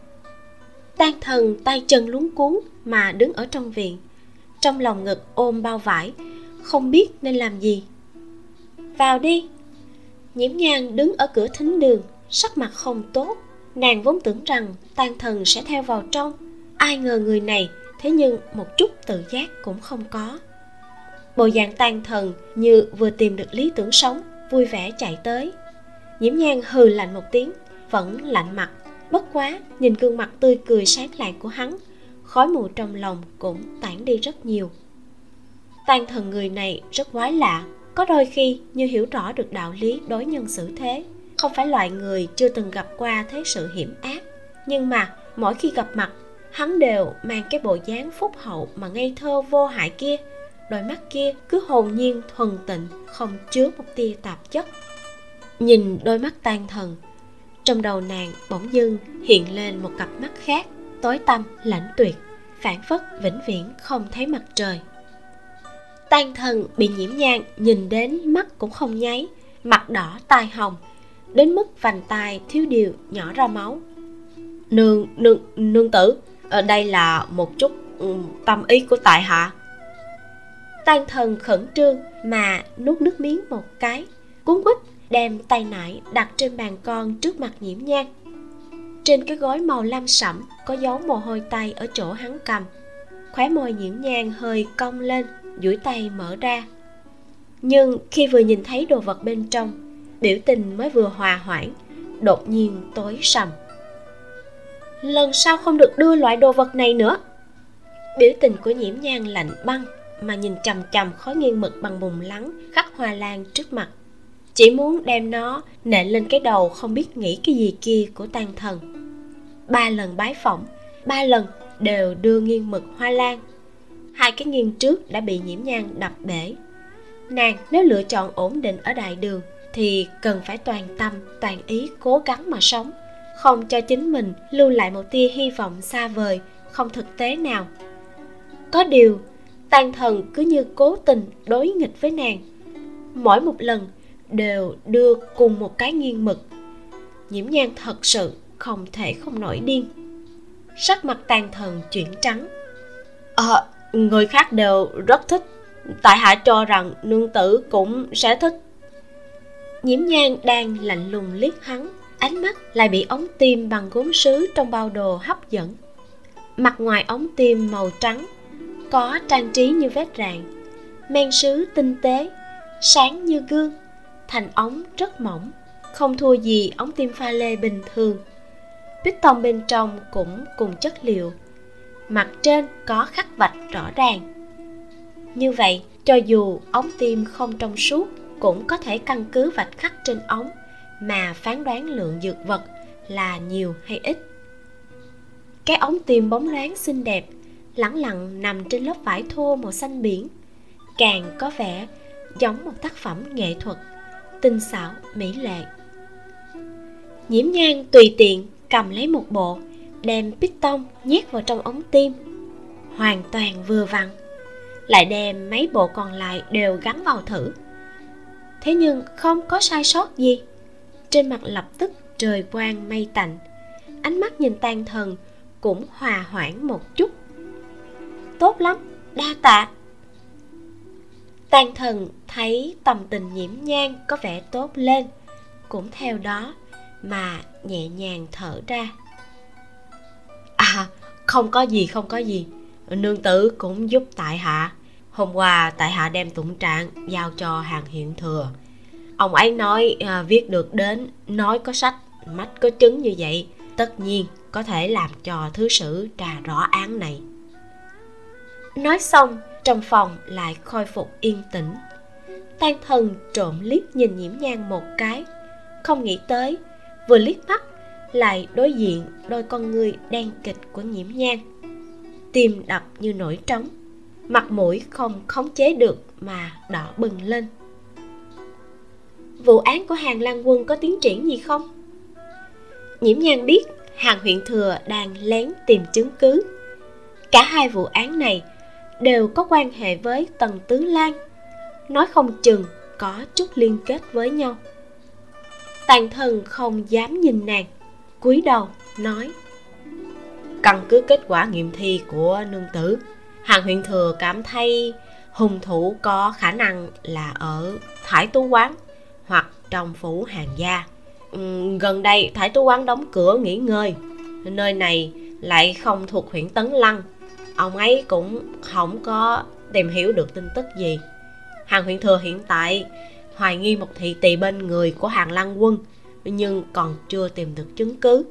Tan thần tay chân luống cuốn mà đứng ở trong viện. Trong lòng ngực ôm bao vải không biết nên làm gì. Vào đi. Nhiễm nhan đứng ở cửa thính đường, sắc mặt không tốt. Nàng vốn tưởng rằng tan thần sẽ theo vào trong. Ai ngờ người này, thế nhưng một chút tự giác cũng không có. Bộ dạng tan thần như vừa tìm được lý tưởng sống, vui vẻ chạy tới. Nhiễm nhan hừ lạnh một tiếng, vẫn lạnh mặt. Bất quá, nhìn gương mặt tươi cười sáng lạng của hắn, khói mù trong lòng cũng tản đi rất nhiều tan thần người này rất quái lạ, có đôi khi như hiểu rõ được đạo lý đối nhân xử thế. Không phải loại người chưa từng gặp qua thế sự hiểm ác, nhưng mà mỗi khi gặp mặt, hắn đều mang cái bộ dáng phúc hậu mà ngây thơ vô hại kia. Đôi mắt kia cứ hồn nhiên thuần tịnh, không chứa một tia tạp chất. Nhìn đôi mắt tan thần, trong đầu nàng bỗng dưng hiện lên một cặp mắt khác, tối tăm, lãnh tuyệt phản phất vĩnh viễn không thấy mặt trời tan thần bị nhiễm nhang nhìn đến mắt cũng không nháy mặt đỏ tai hồng đến mức vành tai thiếu điều nhỏ ra máu. Nương nương nương tử ở đây là một chút um, tâm ý của tại hạ. Tan thần khẩn trương mà nuốt nước miếng một cái cuốn quýt đem tay nải đặt trên bàn con trước mặt nhiễm nhang. Trên cái gói màu lam sẫm có dấu mồ hôi tay ở chỗ hắn cầm. Khóe môi nhiễm nhang hơi cong lên duỗi tay mở ra. Nhưng khi vừa nhìn thấy đồ vật bên trong, biểu tình mới vừa hòa hoãn, đột nhiên tối sầm. Lần sau không được đưa loại đồ vật này nữa. Biểu tình của nhiễm nhang lạnh băng mà nhìn chằm chằm khói nghiêng mực bằng bùn lắng khắc hoa lan trước mặt. Chỉ muốn đem nó nện lên cái đầu không biết nghĩ cái gì kia của tan thần. Ba lần bái phỏng, ba lần đều đưa nghiêng mực hoa lan hai cái nghiêng trước đã bị nhiễm nhang đập bể. Nàng nếu lựa chọn ổn định ở đại đường thì cần phải toàn tâm toàn ý cố gắng mà sống. Không cho chính mình lưu lại một tia hy vọng xa vời không thực tế nào. Có điều tàn thần cứ như cố tình đối nghịch với nàng. Mỗi một lần đều đưa cùng một cái nghiêng mực. Nhiễm nhan thật sự không thể không nổi điên. Sắc mặt tàn thần chuyển trắng. À, người khác đều rất thích. Tại hạ cho rằng nương tử cũng sẽ thích. Nhiễm nhan đang lạnh lùng liếc hắn. Ánh mắt lại bị ống tim bằng gốm sứ trong bao đồ hấp dẫn. Mặt ngoài ống tim màu trắng, có trang trí như vết rạn men sứ tinh tế, sáng như gương, thành ống rất mỏng, không thua gì ống tim pha lê bình thường. Piston bên trong cũng cùng chất liệu mặt trên có khắc vạch rõ ràng. Như vậy, cho dù ống tim không trong suốt, cũng có thể căn cứ vạch khắc trên ống mà phán đoán lượng dược vật là nhiều hay ít. Cái ống tim bóng loáng xinh đẹp, lẳng lặng nằm trên lớp vải thô màu xanh biển, càng có vẻ giống một tác phẩm nghệ thuật, tinh xảo, mỹ lệ. Nhiễm nhan tùy tiện cầm lấy một bộ đem piston nhét vào trong ống tim. Hoàn toàn vừa vặn, lại đem mấy bộ còn lại đều gắn vào thử. Thế nhưng không có sai sót gì. Trên mặt lập tức trời quang mây tạnh, ánh mắt nhìn tan thần cũng hòa hoãn một chút. Tốt lắm, đa tạ. Tan thần thấy tầm tình nhiễm nhang có vẻ tốt lên, cũng theo đó mà nhẹ nhàng thở ra không có gì không có gì. Nương tử cũng giúp tại hạ. Hôm qua tại hạ đem tụng trạng giao cho hàng hiện thừa. Ông ấy nói à, viết được đến nói có sách mắt có chứng như vậy tất nhiên có thể làm cho thứ sử trà rõ án này. Nói xong trong phòng lại khôi phục yên tĩnh. Tan thần trộm liếc nhìn nhiễm nhang một cái. Không nghĩ tới vừa liếc mắt lại đối diện đôi con người đen kịch của nhiễm nhang tim đập như nổi trống, mặt mũi không khống chế được mà đỏ bừng lên. Vụ án của hàng lan quân có tiến triển gì không? Nhiễm nhan biết hàng huyện thừa đang lén tìm chứng cứ. Cả hai vụ án này đều có quan hệ với tần tứ lan, nói không chừng có chút liên kết với nhau. Tàn thần không dám nhìn nàng cúi đầu, nói. Căn cứ kết quả nghiệm thi của nương tử, hàng huyện thừa cảm thấy hung thủ có khả năng là ở thải tú quán hoặc trong phủ hàng gia. Ừ, gần đây thải tú quán đóng cửa nghỉ ngơi, nơi này lại không thuộc huyện tấn lăng. Ông ấy cũng không có tìm hiểu được tin tức gì. Hàng huyện thừa hiện tại hoài nghi một thị tỳ bên người của hàng lăng quân nhưng còn chưa tìm được chứng cứ.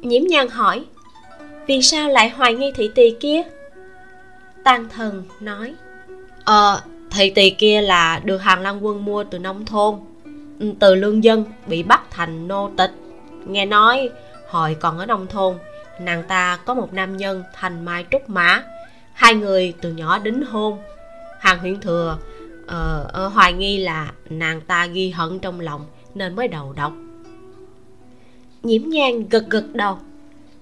Nhiễm nhan hỏi vì sao lại hoài nghi thị tỳ kia? Tăng thần nói ờ thị tỳ kia là được hàng lang quân mua từ nông thôn từ lương dân bị bắt thành nô tịch. Nghe nói hồi còn ở nông thôn nàng ta có một nam nhân thành mai trúc mã hai người từ nhỏ đính hôn. Hàng huyện thừa uh, hoài nghi là nàng ta ghi hận trong lòng nên mới đầu độc. Nhiễm nhan gật gật đầu.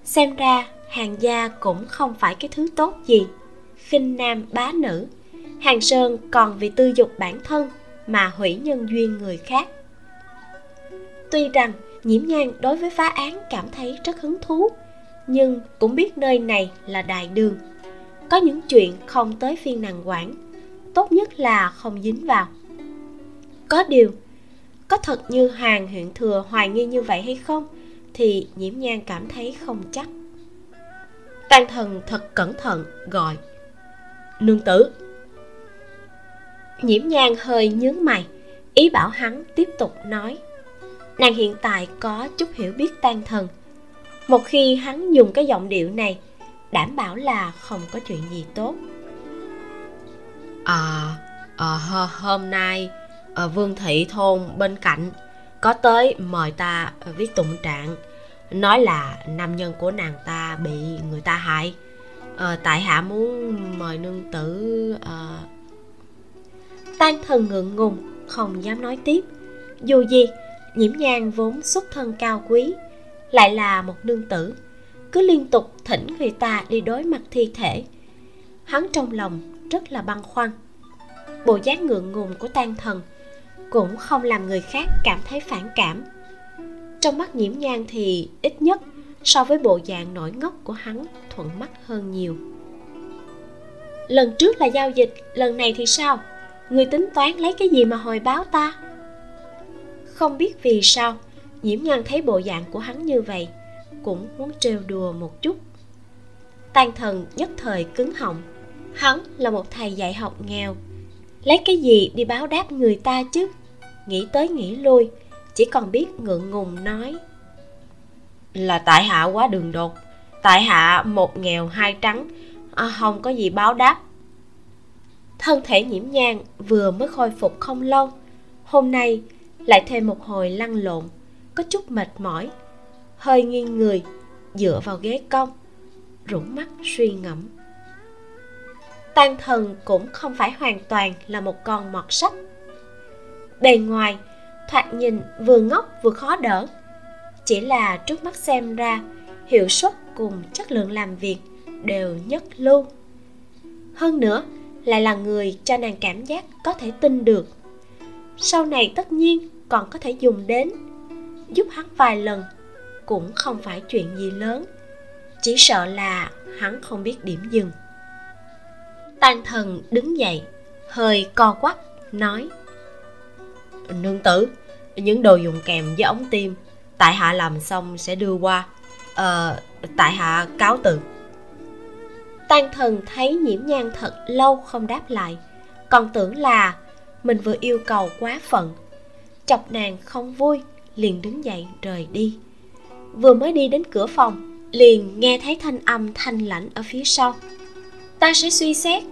Xem ra hàng gia cũng không phải cái thứ tốt gì. Khinh nam bá nữ, hàng sơn còn vì tư dục bản thân mà hủy nhân duyên người khác. Tuy rằng nhiễm nhan đối với phá án cảm thấy rất hứng thú, nhưng cũng biết nơi này là đại đường. Có những chuyện không tới phiên nàng quản, tốt nhất là không dính vào. Có điều có thật như hàng huyện thừa hoài nghi như vậy hay không? Thì nhiễm nhan cảm thấy không chắc. Tan thần thật cẩn thận gọi. Nương tử. Nhiễm nhan hơi nhướng mày ý bảo hắn tiếp tục nói. Nàng hiện tại có chút hiểu biết tan thần. Một khi hắn dùng cái giọng điệu này đảm bảo là không có chuyện gì tốt. À, à hôm nay ở vương thị thôn bên cạnh có tới mời ta viết tụng trạng. Nói là nam nhân của nàng ta bị người ta hại. À, tại hạ muốn mời nương tử à... tan thần ngượng ngùng không dám nói tiếp. Dù gì nhiễm nhang vốn xuất thân cao quý lại là một nương tử. Cứ liên tục thỉnh người ta đi đối mặt thi thể. Hắn trong lòng rất là băn khoăn. Bộ dáng ngượng ngùng của tan thần cũng không làm người khác cảm thấy phản cảm. Trong mắt nhiễm nhang thì ít nhất so với bộ dạng nổi ngốc của hắn thuận mắt hơn nhiều. Lần trước là giao dịch, lần này thì sao? Người tính toán lấy cái gì mà hồi báo ta? Không biết vì sao, nhiễm nhan thấy bộ dạng của hắn như vậy, cũng muốn trêu đùa một chút. Tan thần nhất thời cứng họng. Hắn là một thầy dạy học nghèo. Lấy cái gì đi báo đáp người ta chứ? Nghĩ tới nghĩ lui chỉ còn biết ngượng ngùng nói. Là tại hạ quá đường đột tại hạ một nghèo hai trắng à, không có gì báo đáp. Thân thể nhiễm nhang vừa mới khôi phục không lâu hôm nay lại thêm một hồi lăn lộn có chút mệt mỏi hơi nghiêng người dựa vào ghế cong rủng mắt suy ngẫm. Tan thần cũng không phải hoàn toàn là một con mọt sách bề ngoài, thoạt nhìn vừa ngốc vừa khó đỡ. Chỉ là trước mắt xem ra, hiệu suất cùng chất lượng làm việc đều nhất lưu. Hơn nữa, lại là người cho nàng cảm giác có thể tin được. Sau này tất nhiên còn có thể dùng đến, giúp hắn vài lần cũng không phải chuyện gì lớn, chỉ sợ là hắn không biết điểm dừng. Tan thần đứng dậy, hơi co quắp, nói nương tử. Những đồ dùng kèm với ống tim. Tại hạ làm xong sẽ đưa qua. Ờ tại hạ cáo từ. Tan thần thấy nhiễm nhan thật lâu không đáp lại. Còn tưởng là mình vừa yêu cầu quá phận. Chọc nàng không vui, liền đứng dậy rời đi. Vừa mới đi đến cửa phòng, liền nghe thấy thanh âm thanh lãnh ở phía sau. Ta sẽ suy xét.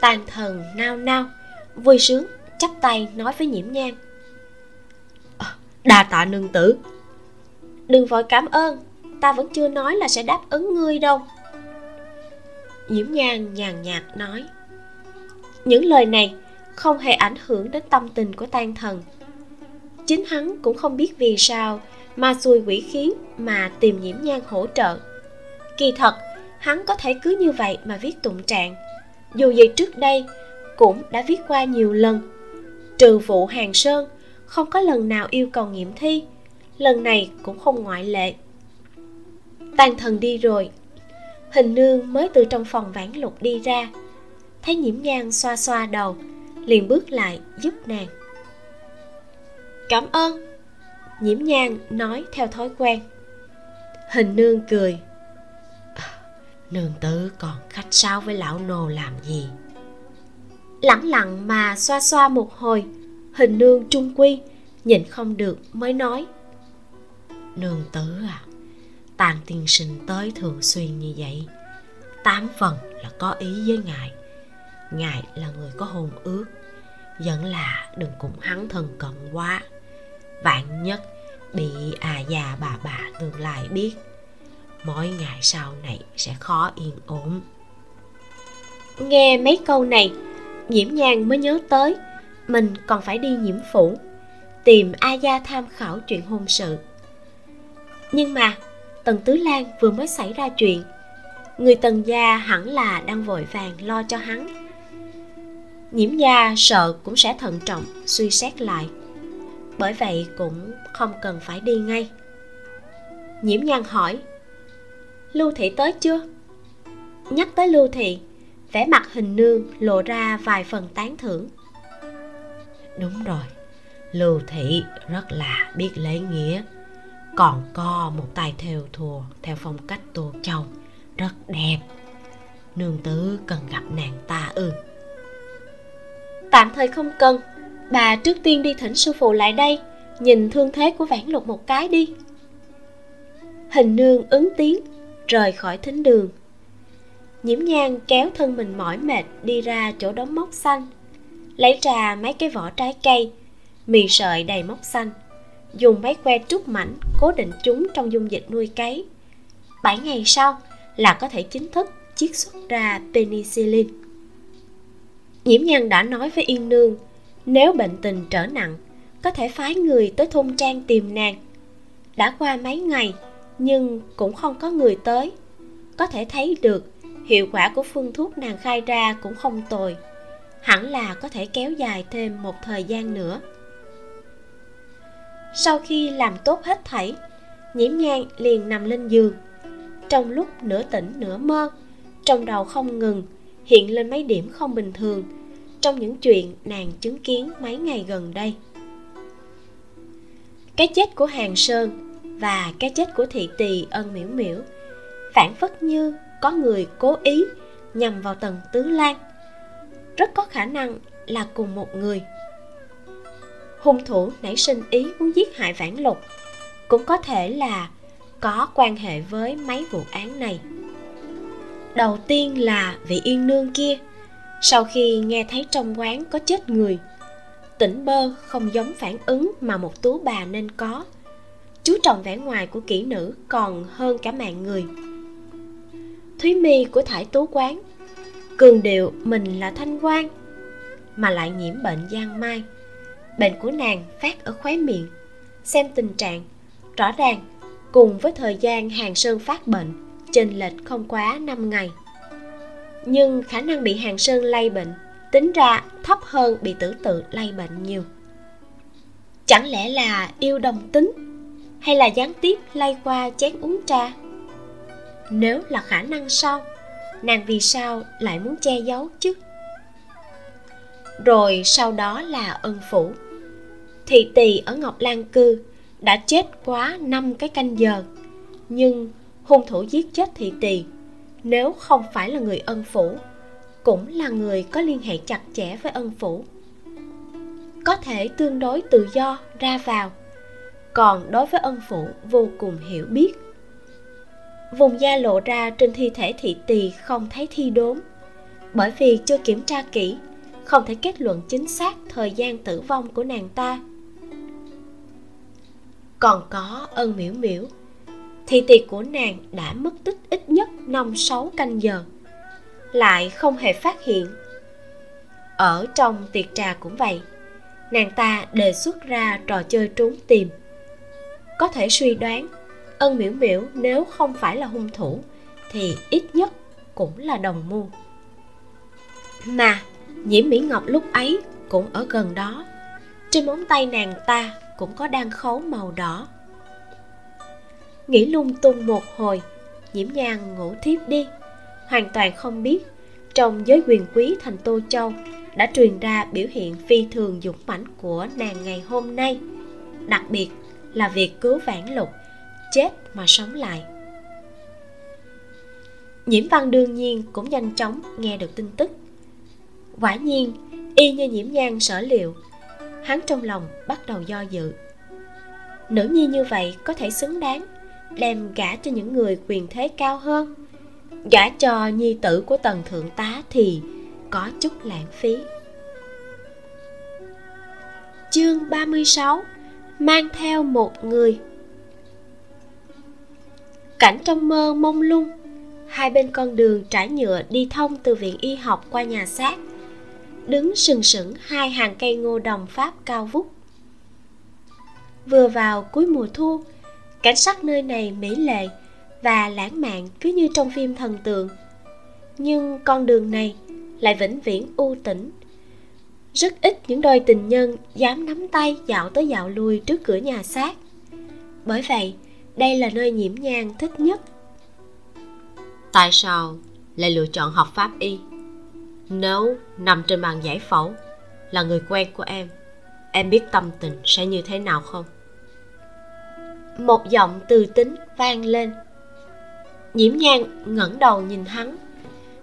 Tàn thần nao nao, vui sướng chắp tay nói với nhiễm nhan. À, đa tạ nương tử. Đừng vội cảm ơn ta vẫn chưa nói là sẽ đáp ứng ngươi đâu. Nhiễm nhan nhàn nhạt nói. Những lời này không hề ảnh hưởng đến tâm tình của tan thần. Chính hắn cũng không biết vì sao mà xui quỷ khí mà tìm nhiễm nhan hỗ trợ. Kỳ thật hắn có thể cứ như vậy mà viết tụng trạng. Dù gì trước đây cũng đã viết qua nhiều lần trừ vụ hàng sơn, không có lần nào yêu cầu nghiệm thi. Lần này cũng không ngoại lệ. Tàn thần đi rồi. Hình nương mới từ trong phòng vãn lục đi ra. Thấy nhiễm nhan xoa xoa đầu, liền bước lại giúp nàng. Cảm ơn. Nhiễm nhan nói theo thói quen. Hình nương cười. Nương tử còn khách sáo với lão nô làm gì? Lẳng lặng mà xoa xoa một hồi. Hình nương trung quy nhìn không được mới nói. Nương tử à tàn tiên sinh tới thường xuyên như vậy, tám phần là có ý với ngài. Ngài là người có hồn ước, vẫn là đừng cùng hắn thân cận quá. Vạn nhất bị à già bà bà tương lai biết, mỗi ngày sau này sẽ khó yên ổn. Nghe mấy câu này nhiễm nhàn mới nhớ tới, mình còn phải đi nhiễm phủ, tìm a gia tham khảo chuyện hôn sự. Nhưng mà, tần tứ lan vừa mới xảy ra chuyện, người tần gia hẳn là đang vội vàng lo cho hắn. Nhiễm gia sợ cũng sẽ thận trọng, suy xét lại, bởi vậy cũng không cần phải đi ngay. Nhiễm nhan hỏi, lưu thị tới chưa? Nhắc tới lưu thị vẻ mặt hình nương lộ ra vài phần tán thưởng. Đúng rồi lưu thị rất là biết lễ nghĩa. Còn có một tài theo thùa theo phong cách tô châu rất đẹp. Nương tử cần gặp nàng ta ư. Tạm thời không cần bà trước tiên đi thỉnh sư phụ lại đây nhìn thương thế của vãn lục một cái đi. Hình nương ứng tiếng rời khỏi thính đường nhiễm nhang kéo thân mình mỏi mệt đi ra chỗ đống mốc xanh. Lấy ra mấy cái vỏ trái cây, mì sợi đầy mốc xanh. Dùng mấy que trúc mảnh cố định chúng trong dung dịch nuôi cấy. Bảy ngày sau là có thể chính thức chiết xuất ra penicillin. Nhiễm nhan đã nói với yên nương, nếu bệnh tình trở nặng, có thể phái người tới thôn trang tìm nàng. Đã qua mấy ngày, nhưng cũng không có người tới. Có thể thấy được hiệu quả của phương thuốc nàng khai ra cũng không tồi. Hẳn là có thể kéo dài thêm một thời gian nữa. Sau khi làm tốt hết thảy, nhiễm nhan liền nằm lên giường. Trong lúc nửa tỉnh nửa mơ, trong đầu không ngừng hiện lên mấy điểm không bình thường trong những chuyện nàng chứng kiến mấy ngày gần đây. Cái chết của hàng sơn và cái chết của thị tỳ ân miễu miễu phản phất như có người cố ý nhằm vào tầng tứ lan. Rất có khả năng là cùng một người. Hung thủ nảy sinh ý muốn giết hại vãn lục cũng có thể là có quan hệ với mấy vụ án này. Đầu tiên là vị yên nương kia. Sau khi nghe thấy trong quán có chết người, tỉnh bơ không giống phản ứng mà một tú bà nên có. Chú trọng vẻ ngoài của kỹ nữ còn hơn cả mạng người thúy mi của thải tú quán. Cường điệu mình là thanh quan mà lại nhiễm bệnh giang mai. Bệnh của nàng phát ở khóe miệng, xem tình trạng, rõ ràng, cùng với thời gian hàng sơn phát bệnh, chênh lệch không quá 5 ngày. Nhưng khả năng bị hàng sơn lây bệnh, tính ra thấp hơn bị tử tự lây bệnh nhiều. Chẳng lẽ là yêu đồng tính, hay là gián tiếp lây qua chén uống trà? Nếu là khả năng sau nàng vì sao lại muốn che giấu chứ? Rồi sau đó là ân phủ. Thị tỳ ở ngọc lan cư đã chết quá năm cái canh giờ. Nhưng hung thủ giết chết thị tỳ, nếu không phải là người ân phủ, cũng là người có liên hệ chặt chẽ với ân phủ. Có thể tương đối tự do ra vào, còn đối với ân phủ vô cùng hiểu biết vùng da lộ ra trên thi thể thị tỳ không thấy thi đốm. Bởi vì chưa kiểm tra kỹ, không thể kết luận chính xác thời gian tử vong của nàng ta. Còn có ân miễu miễu thì tiệc của nàng đã mất tích ít nhất năm sáu canh giờ, lại không hề phát hiện. Ở trong tiệc trà cũng vậy, nàng ta đề xuất ra trò chơi trốn tìm. Có thể suy đoán ân miễu miễu nếu không phải là hung thủ thì ít nhất cũng là đồng mưu. Mà nhiễm mỹ ngọc lúc ấy cũng ở gần đó. Trên móng tay nàng ta cũng có đan khấu màu đỏ. Nghĩ lung tung một hồi nhiễm nhan ngủ thiếp đi. Hoàn toàn không biết trong giới quyền quý thành tô châu đã truyền ra biểu hiện phi thường dũng mãnh của nàng ngày hôm nay, đặc biệt là việc cứu vãn lục chết mà sống lại. Nhiễm văn đương nhiên cũng nhanh chóng nghe được tin tức. Quả nhiên, y như nhiễm nhan sở liệu, hắn trong lòng bắt đầu do dự. Nữ nhi như vậy có thể xứng đáng đem gả cho những người quyền thế cao hơn. Gả cho nhi tử của tần thượng tá thì có chút lãng phí. Chương 36 mang theo một người cảnh trong mơ mông lung. Hai bên con đường trải nhựa đi thông từ viện y học qua nhà xác. Đứng sừng sững hai hàng cây ngô đồng pháp cao vút. Vừa vào cuối mùa thu, cảnh sắc nơi này mỹ lệ và lãng mạn cứ như trong phim thần tượng. Nhưng con đường này lại vĩnh viễn u tĩnh. Rất ít những đôi tình nhân dám nắm tay dạo tới dạo lui trước cửa nhà xác. Bởi vậy đây là nơi nhiễm nhang thích nhất. Tại sao lại lựa chọn học pháp y? Nếu nằm trên bàn giải phẫu là người quen của em em biết tâm tình sẽ như thế nào không? Một giọng từ tính vang lên. Nhiễm nhang ngẩng đầu nhìn hắn.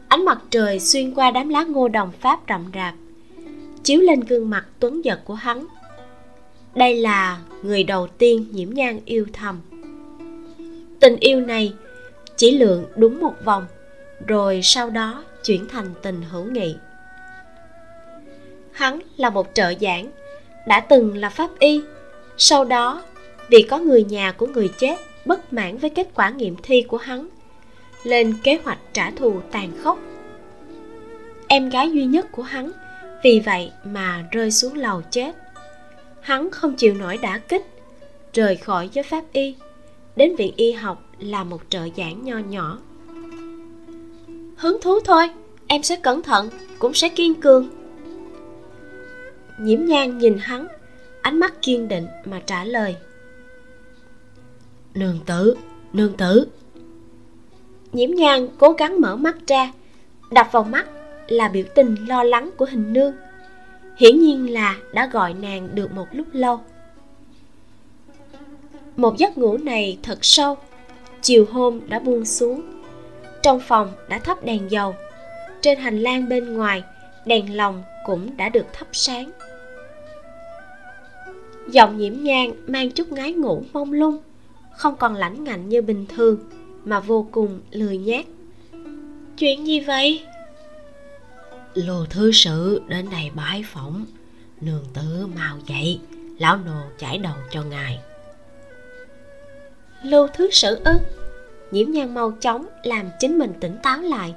Ánh mặt trời xuyên qua đám lá ngô đồng pháp rậm rạp chiếu lên gương mặt tuấn giật của hắn. Đây là người đầu tiên nhiễm nhang yêu thầm tình yêu này chỉ lượng đúng một vòng, rồi sau đó chuyển thành tình hữu nghị. Hắn là một trợ giảng, đã từng là pháp y. Sau đó, vì có người nhà của người chết bất mãn với kết quả nghiệm thi của hắn, lên kế hoạch trả thù tàn khốc. Em gái duy nhất của hắn vì vậy mà rơi xuống lầu chết. Hắn không chịu nổi đả kích, rời khỏi giới pháp y đến viện y học là một trợ giảng nho nhỏ. Hứng thú thôi em sẽ cẩn thận cũng sẽ kiên cường. Nhiễm nhan nhìn hắn ánh mắt kiên định mà trả lời. Nương tử nương tử. Nhiễm nhan cố gắng mở mắt ra đập vào mắt là biểu tình lo lắng của hình nương. Hiển nhiên là đã gọi nàng được một lúc lâu một giấc ngủ này thật sâu. Chiều hôm đã buông xuống. Trong phòng đã thắp đèn dầu. Trên hành lang bên ngoài, đèn lồng cũng đã được thắp sáng. Giọng nhiễm nhang mang chút ngái ngủ mông lung, không còn lãnh ngạnh như bình thường, mà vô cùng lười nhác chuyện gì vậy? Lô thứ sự đến đây bái phỏng, nương tử mau dậy, lão nô chải đầu cho ngài lưu thứ sử ư nhiễm nhan mau chóng làm chính mình tỉnh táo lại,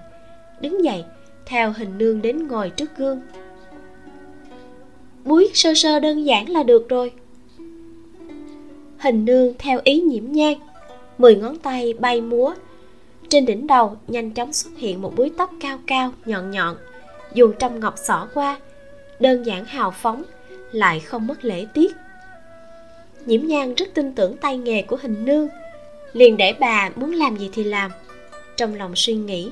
đứng dậy, theo hình nương đến ngồi trước gương. Búi sơ sơ đơn giản là được rồi. Hình nương theo ý nhiễm nhan, mười ngón tay bay múa. Trên đỉnh đầu nhanh chóng xuất hiện một búi tóc cao cao, nhọn nhọn. Dùng trăm ngọc xỏ qua, đơn giản hào phóng, lại không mất lễ tiết nhiễm nhan rất tin tưởng tay nghề của hình nương. Liền để bà muốn làm gì thì làm. Trong lòng suy nghĩ,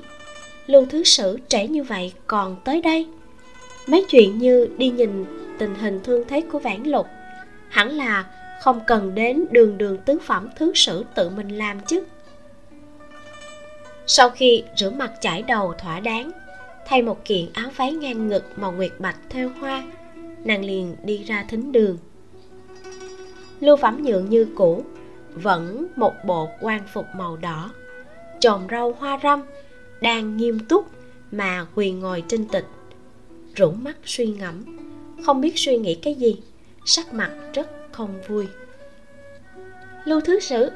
lưu thứ sử trẻ như vậy còn tới đây? Mấy chuyện như đi nhìn tình hình thương thế của vãn lục, hẳn là không cần đến đường đường tứ phẩm thứ sử tự mình làm chứ. Sau khi rửa mặt chải đầu thỏa đáng, thay một kiện áo váy ngang ngực màu nguyệt bạch theo hoa, nàng liền đi ra thính đường lưu phẩm nhượng như cũ, vẫn một bộ quan phục màu đỏ. Tròn râu hoa râm, đang nghiêm túc mà quỳ ngồi trên tịch. Rủ mắt suy ngẫm, không biết suy nghĩ cái gì, sắc mặt rất không vui. Lưu thứ sử,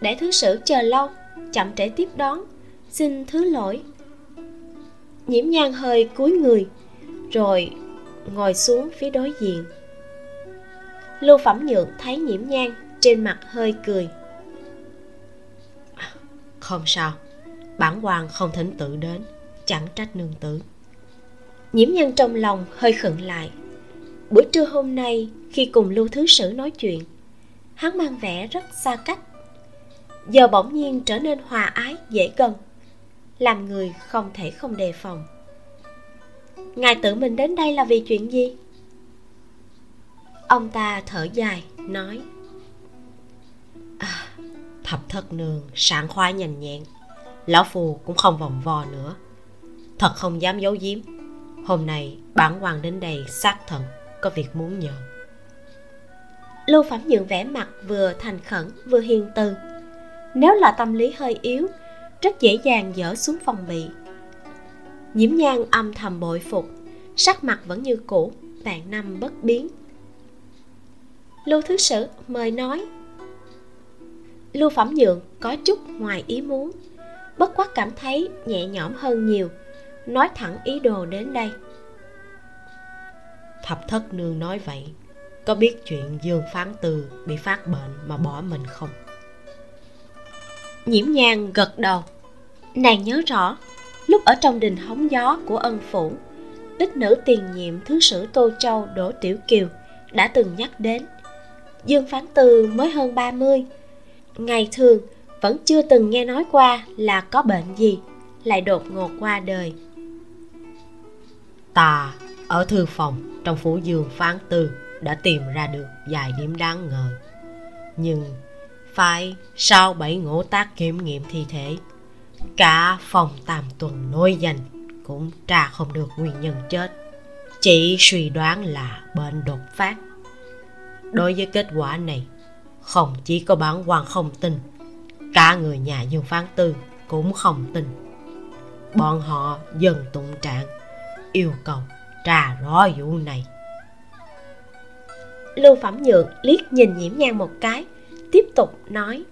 để thứ sử chờ lâu, chậm trễ tiếp đón, xin thứ lỗi. Nhiễm nhan hơi cúi người, rồi ngồi xuống phía đối diện lưu phẩm nhượng thấy nhiễm nhan trên mặt hơi cười. Không sao bản quan không thỉnh tự đến chẳng trách nương tử. Nhiễm nhân trong lòng hơi khựng lại. Buổi trưa hôm nay khi cùng lưu thứ sử nói chuyện hắn mang vẻ rất xa cách. Giờ bỗng nhiên trở nên hòa ái dễ gần làm người không thể không đề phòng. Ngài tự mình đến đây là vì chuyện gì ông ta thở dài nói. À, thập thất nương sảng khoái nhanh nhẹn. Lão phù cũng không vòng vo nữa. Thật không dám giấu giếm. Hôm nay bản quan đến đây xác thận có việc muốn nhờ. Lưu phẩm nhượng vẻ mặt vừa thành khẩn vừa hiền từ. Nếu là tâm lý hơi yếu rất dễ dàng dở xuống phòng bị. Nhiễm nhan âm thầm bội phục sắc mặt vẫn như cũ vạn năm bất biến lưu thứ sử mời nói. Lưu phẩm nhượng có chút ngoài ý muốn bất quắc cảm thấy nhẹ nhõm hơn nhiều nói thẳng ý đồ đến đây. Thập thất nương nói vậy có biết chuyện dương phán từ bị phát bệnh mà bỏ mình không? Nhiễm nhang gật đầu. Nàng nhớ rõ lúc ở trong đình hóng gió của ân phủ đích nữ tiền nhiệm thứ sử tô châu đỗ tiểu kiều đã từng nhắc đến dương phán từ mới hơn 30 ngày thường, vẫn chưa từng nghe nói qua là có bệnh gì, lại đột ngột qua đời. Ta ở thư phòng trong phủ dương phán Từ đã tìm ra được vài điểm đáng ngờ. Nhưng phải sau bảy ngũ tác kiểm nghiệm thi thể, cả phòng tam tuần nối danh cũng tra không được nguyên nhân chết. Chỉ suy đoán là bệnh đột phát đối với kết quả này không chỉ có bản quan không tin cả người nhà dương phán tư cũng không tin. Bọn họ dần tụng trạng yêu cầu trà rõ vụ này. Lưu phẩm nhượng liếc nhìn nhiễm nhan một cái tiếp tục nói.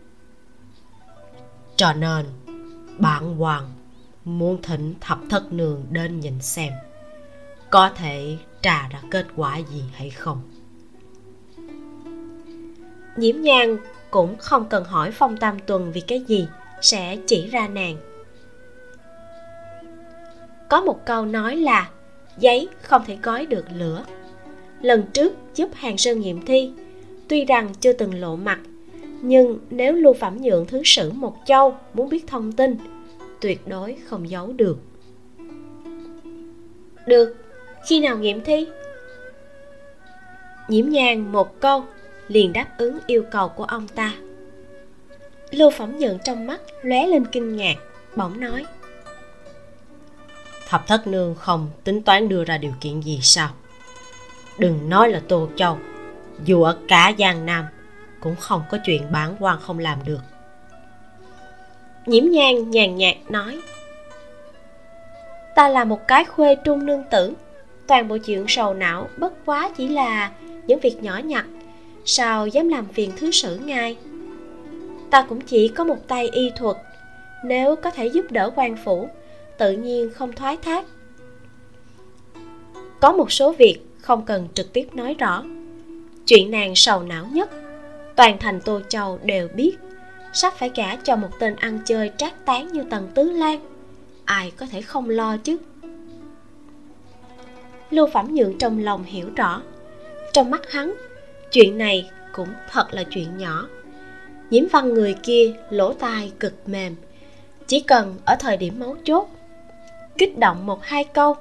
Cho nên bản hoàng muốn thỉnh thập thất nương đến nhìn xem có thể trà ra kết quả gì hay không nhiễm nhan cũng không cần hỏi phong tam tuần vì cái gì, sẽ chỉ ra nàng. Có một câu nói là, giấy không thể gói được lửa. Lần trước giúp hàng sơn nghiệm thi, tuy rằng chưa từng lộ mặt, nhưng nếu lưu phẩm nhượng thứ sử một châu muốn biết thông tin, tuyệt đối không giấu được. Được, khi nào nghiệm thi? Nhiễm nhàn một câu liền đáp ứng yêu cầu của ông ta. Lưu phẩm nhận trong mắt lóe lên kinh ngạc bỗng nói thập thất nương không tính toán đưa ra điều kiện gì sao? Đừng nói là tô châu dù ở cả giang nam cũng không có chuyện bản quan không làm được. Nhiễm nhang nhàn nhạt nói ta là một cái khuê trung nương tử toàn bộ chuyện sầu não bất quá chỉ là những việc nhỏ nhặt sao dám làm phiền thứ sử ngài? Ta cũng chỉ có một tay y thuật. Nếu có thể giúp đỡ quan phủ, tự nhiên không thoái thác. Có một số việc không cần trực tiếp nói rõ. Chuyện nàng sầu não nhất, toàn thành tô châu đều biết. Sắp phải gả cho một tên ăn chơi trác tán như tần tứ lan. Ai có thể không lo chứ? Lưu phẩm nhượng trong lòng hiểu rõ. Trong mắt hắn chuyện này cũng thật là chuyện nhỏ. Nhiễm văn người kia lỗ tai cực mềm, chỉ cần ở thời điểm mấu chốt, kích động một hai câu,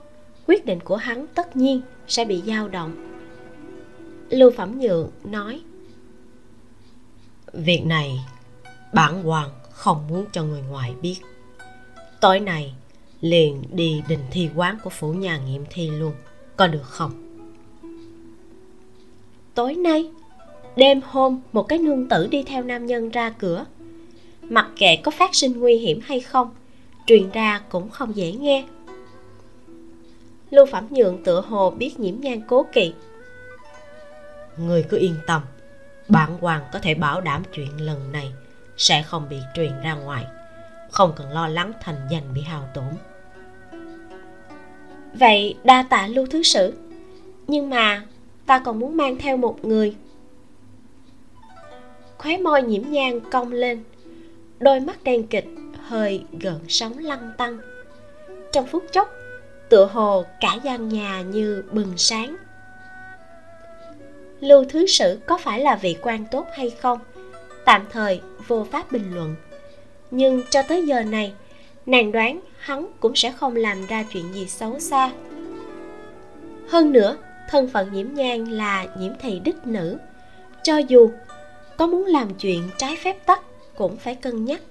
quyết định của hắn tất nhiên sẽ bị dao động. Lưu phẩm nhượng nói, việc này bản hoàng không muốn cho người ngoài biết. Tối nay liền đi đình thi quán của phủ nhà nghiệm thi luôn, có được không? Tối nay. Đêm hôm một cái nương tử đi theo nam nhân ra cửa. Mặc kệ có phát sinh nguy hiểm hay không truyền ra cũng không dễ nghe. Lưu phẩm nhượng tựa hồ biết nhiễm nhan cố kỵ. Người cứ yên tâm bản hoàng có thể bảo đảm chuyện lần này sẽ không bị truyền ra ngoài. Không cần lo lắng thành danh bị hao tổn. Vậy đa tạ lưu thứ sử. Nhưng mà ta còn muốn mang theo một người. Khóe môi nhiễm nhang cong lên, đôi mắt đen kịch hơi gợn sóng lăn tăng trong phút chốc, tựa hồ cả gian nhà như bừng sáng. Lưu thứ sử có phải là vị quan tốt hay không? Tạm thời vô pháp bình luận. Nhưng cho tới giờ này, nàng đoán hắn cũng sẽ không làm ra chuyện gì xấu xa. Hơn nữa thân phận nhiễm nhan là nhiễm thị đích nữ. Cho dù có muốn làm chuyện trái phép tắc cũng phải cân nhắc.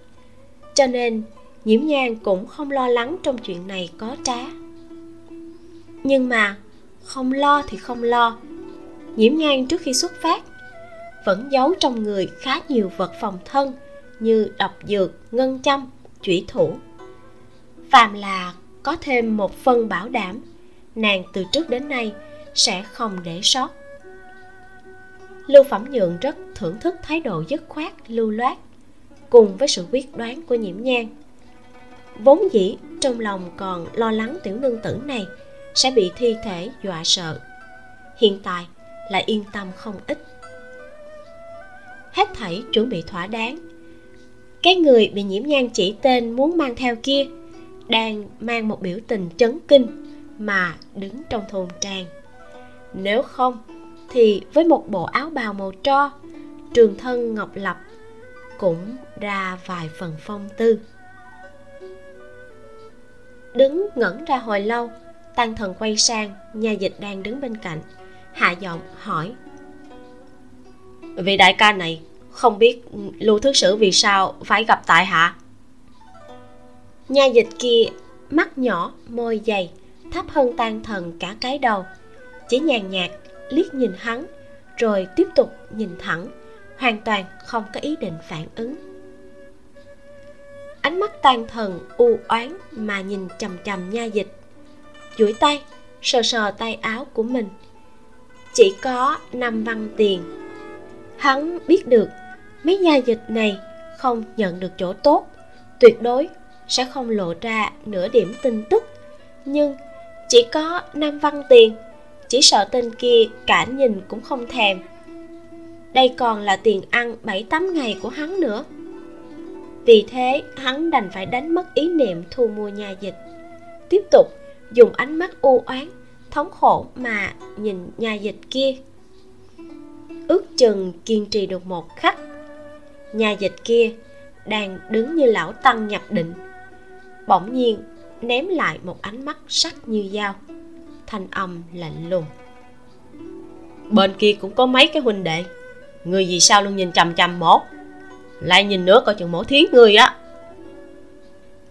Cho nên nhiễm nhan cũng không lo lắng trong chuyện này có trá. Nhưng mà, không lo thì không lo. Nhiễm nhan trước khi xuất phát, vẫn giấu trong người khá nhiều vật phòng thân như độc dược, ngân châm, chủy thủ. Phàm là có thêm một phân bảo đảm, nàng từ trước đến nay sẽ không để sót. Lưu phẩm nhượng rất thưởng thức thái độ dứt khoát, lưu loát, cùng với sự quyết đoán của nhiễm nhan. Vốn dĩ, trong lòng còn lo lắng tiểu nương tử này sẽ bị thi thể dọa sợ. Hiện tại lại yên tâm không ít. Hết thảy chuẩn bị thỏa đáng. Cái người bị nhiễm nhan chỉ tên muốn mang theo kia đang mang một biểu tình chấn kinh mà đứng trong thôn trang nếu không, thì với một bộ áo bào màu tro, trường thân ngọc lập cũng ra vài phần phong tư. Đứng ngẩn ra hồi lâu, tăng thần quay sang, nhà dịch đang đứng bên cạnh, hạ giọng hỏi. Vị đại ca này không biết lưu thứ sử vì sao phải gặp tại hạ? Nhà dịch kia mắt nhỏ, môi dày, thấp hơn tan thần cả cái đầu chỉ nhàn nhạt, liếc nhìn hắn, rồi tiếp tục nhìn thẳng, hoàn toàn không có ý định phản ứng. Ánh mắt tan thần, u oán mà nhìn chằm chằm nha dịch. Duỗi tay, sờ sờ tay áo của mình. Chỉ có năm văn tiền. Hắn biết được, mấy nha dịch này không nhận được chỗ tốt, tuyệt đối sẽ không lộ ra nửa điểm tin tức. Nhưng chỉ có năm văn tiền chỉ sợ tên kia cả nhìn cũng không thèm. Đây còn là tiền ăn bảy tám ngày của hắn nữa. Vì thế, hắn đành phải đánh mất ý niệm thu mua nhà dịch. Tiếp tục, dùng ánh mắt u oán, thống khổ mà nhìn nhà dịch kia. Ước chừng kiên trì được một khắc, nhà dịch kia đang đứng như lão tăng nhập định. Bỗng nhiên, ném lại một ánh mắt sắc như dao thanh âm lạnh lùng. Bên kia cũng có mấy cái huynh đệ. Người gì sao luôn nhìn chằm chằm mổ lại nhìn nữa coi chừng mổ thiến người á.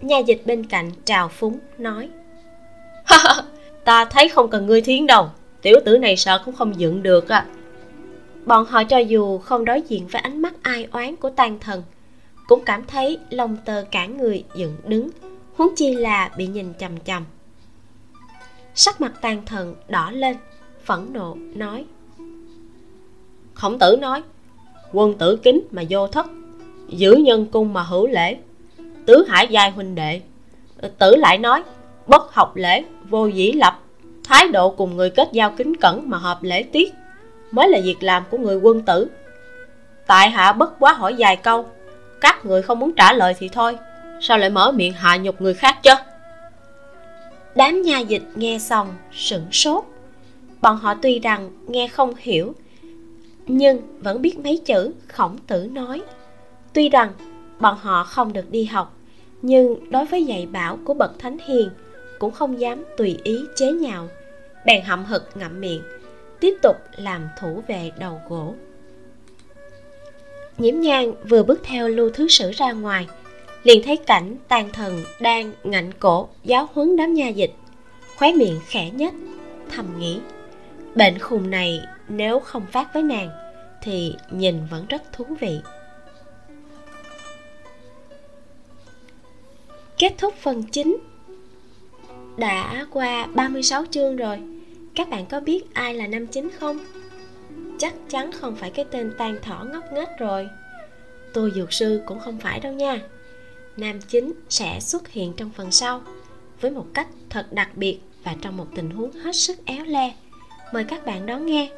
Nhà dịch bên cạnh trào phúng, nói. Ta thấy không cần ngươi thiến đâu. Tiểu tử này sợ cũng không dựng được à bọn họ cho dù không đối diện với ánh mắt ai oán của tan thần, cũng cảm thấy lông tơ cả người dựng đứng, huống chi là bị nhìn chằm chằm sắc mặt tàn thần đỏ lên, phẫn nộ nói. Khổng tử nói, quân tử kính mà vô thất, giữ nhân cung mà hữu lễ, tứ hải giai huynh đệ. Tử lại nói, bất học lễ, vô dĩ lập, thái độ cùng người kết giao kính cẩn mà hợp lễ tiết, mới là việc làm của người quân tử. Tại hạ bất quá hỏi vài câu, các người không muốn trả lời thì thôi, sao lại mở miệng hạ nhục người khác chứ? Đám nha dịch nghe xong, sửng sốt. Bọn họ tuy rằng nghe không hiểu, nhưng vẫn biết mấy chữ khổng tử nói. Tuy rằng bọn họ không được đi học, nhưng đối với dạy bảo của bậc thánh hiền cũng không dám tùy ý chế nhạo. Bèn hậm hực ngậm miệng, tiếp tục làm thủ vệ đầu gỗ. Nhiễm nhang vừa bước theo lưu thứ sử ra ngoài liền thấy cảnh tàn thần đang ngạnh cổ giáo huấn đám nha dịch. Khóe miệng khẽ nhất thầm nghĩ, bệnh khùng này nếu không phát với nàng thì nhìn vẫn rất thú vị. Kết thúc phần chính đã qua 36 chương rồi. Các bạn có biết ai là năm chính không? Chắc chắn không phải cái tên tan thỏ ngốc nghếch rồi. Tôi dược sư cũng không phải đâu nha nam chính sẽ xuất hiện trong phần sau với một cách thật đặc biệt và trong một tình huống hết sức éo le. Mời các bạn đón nghe.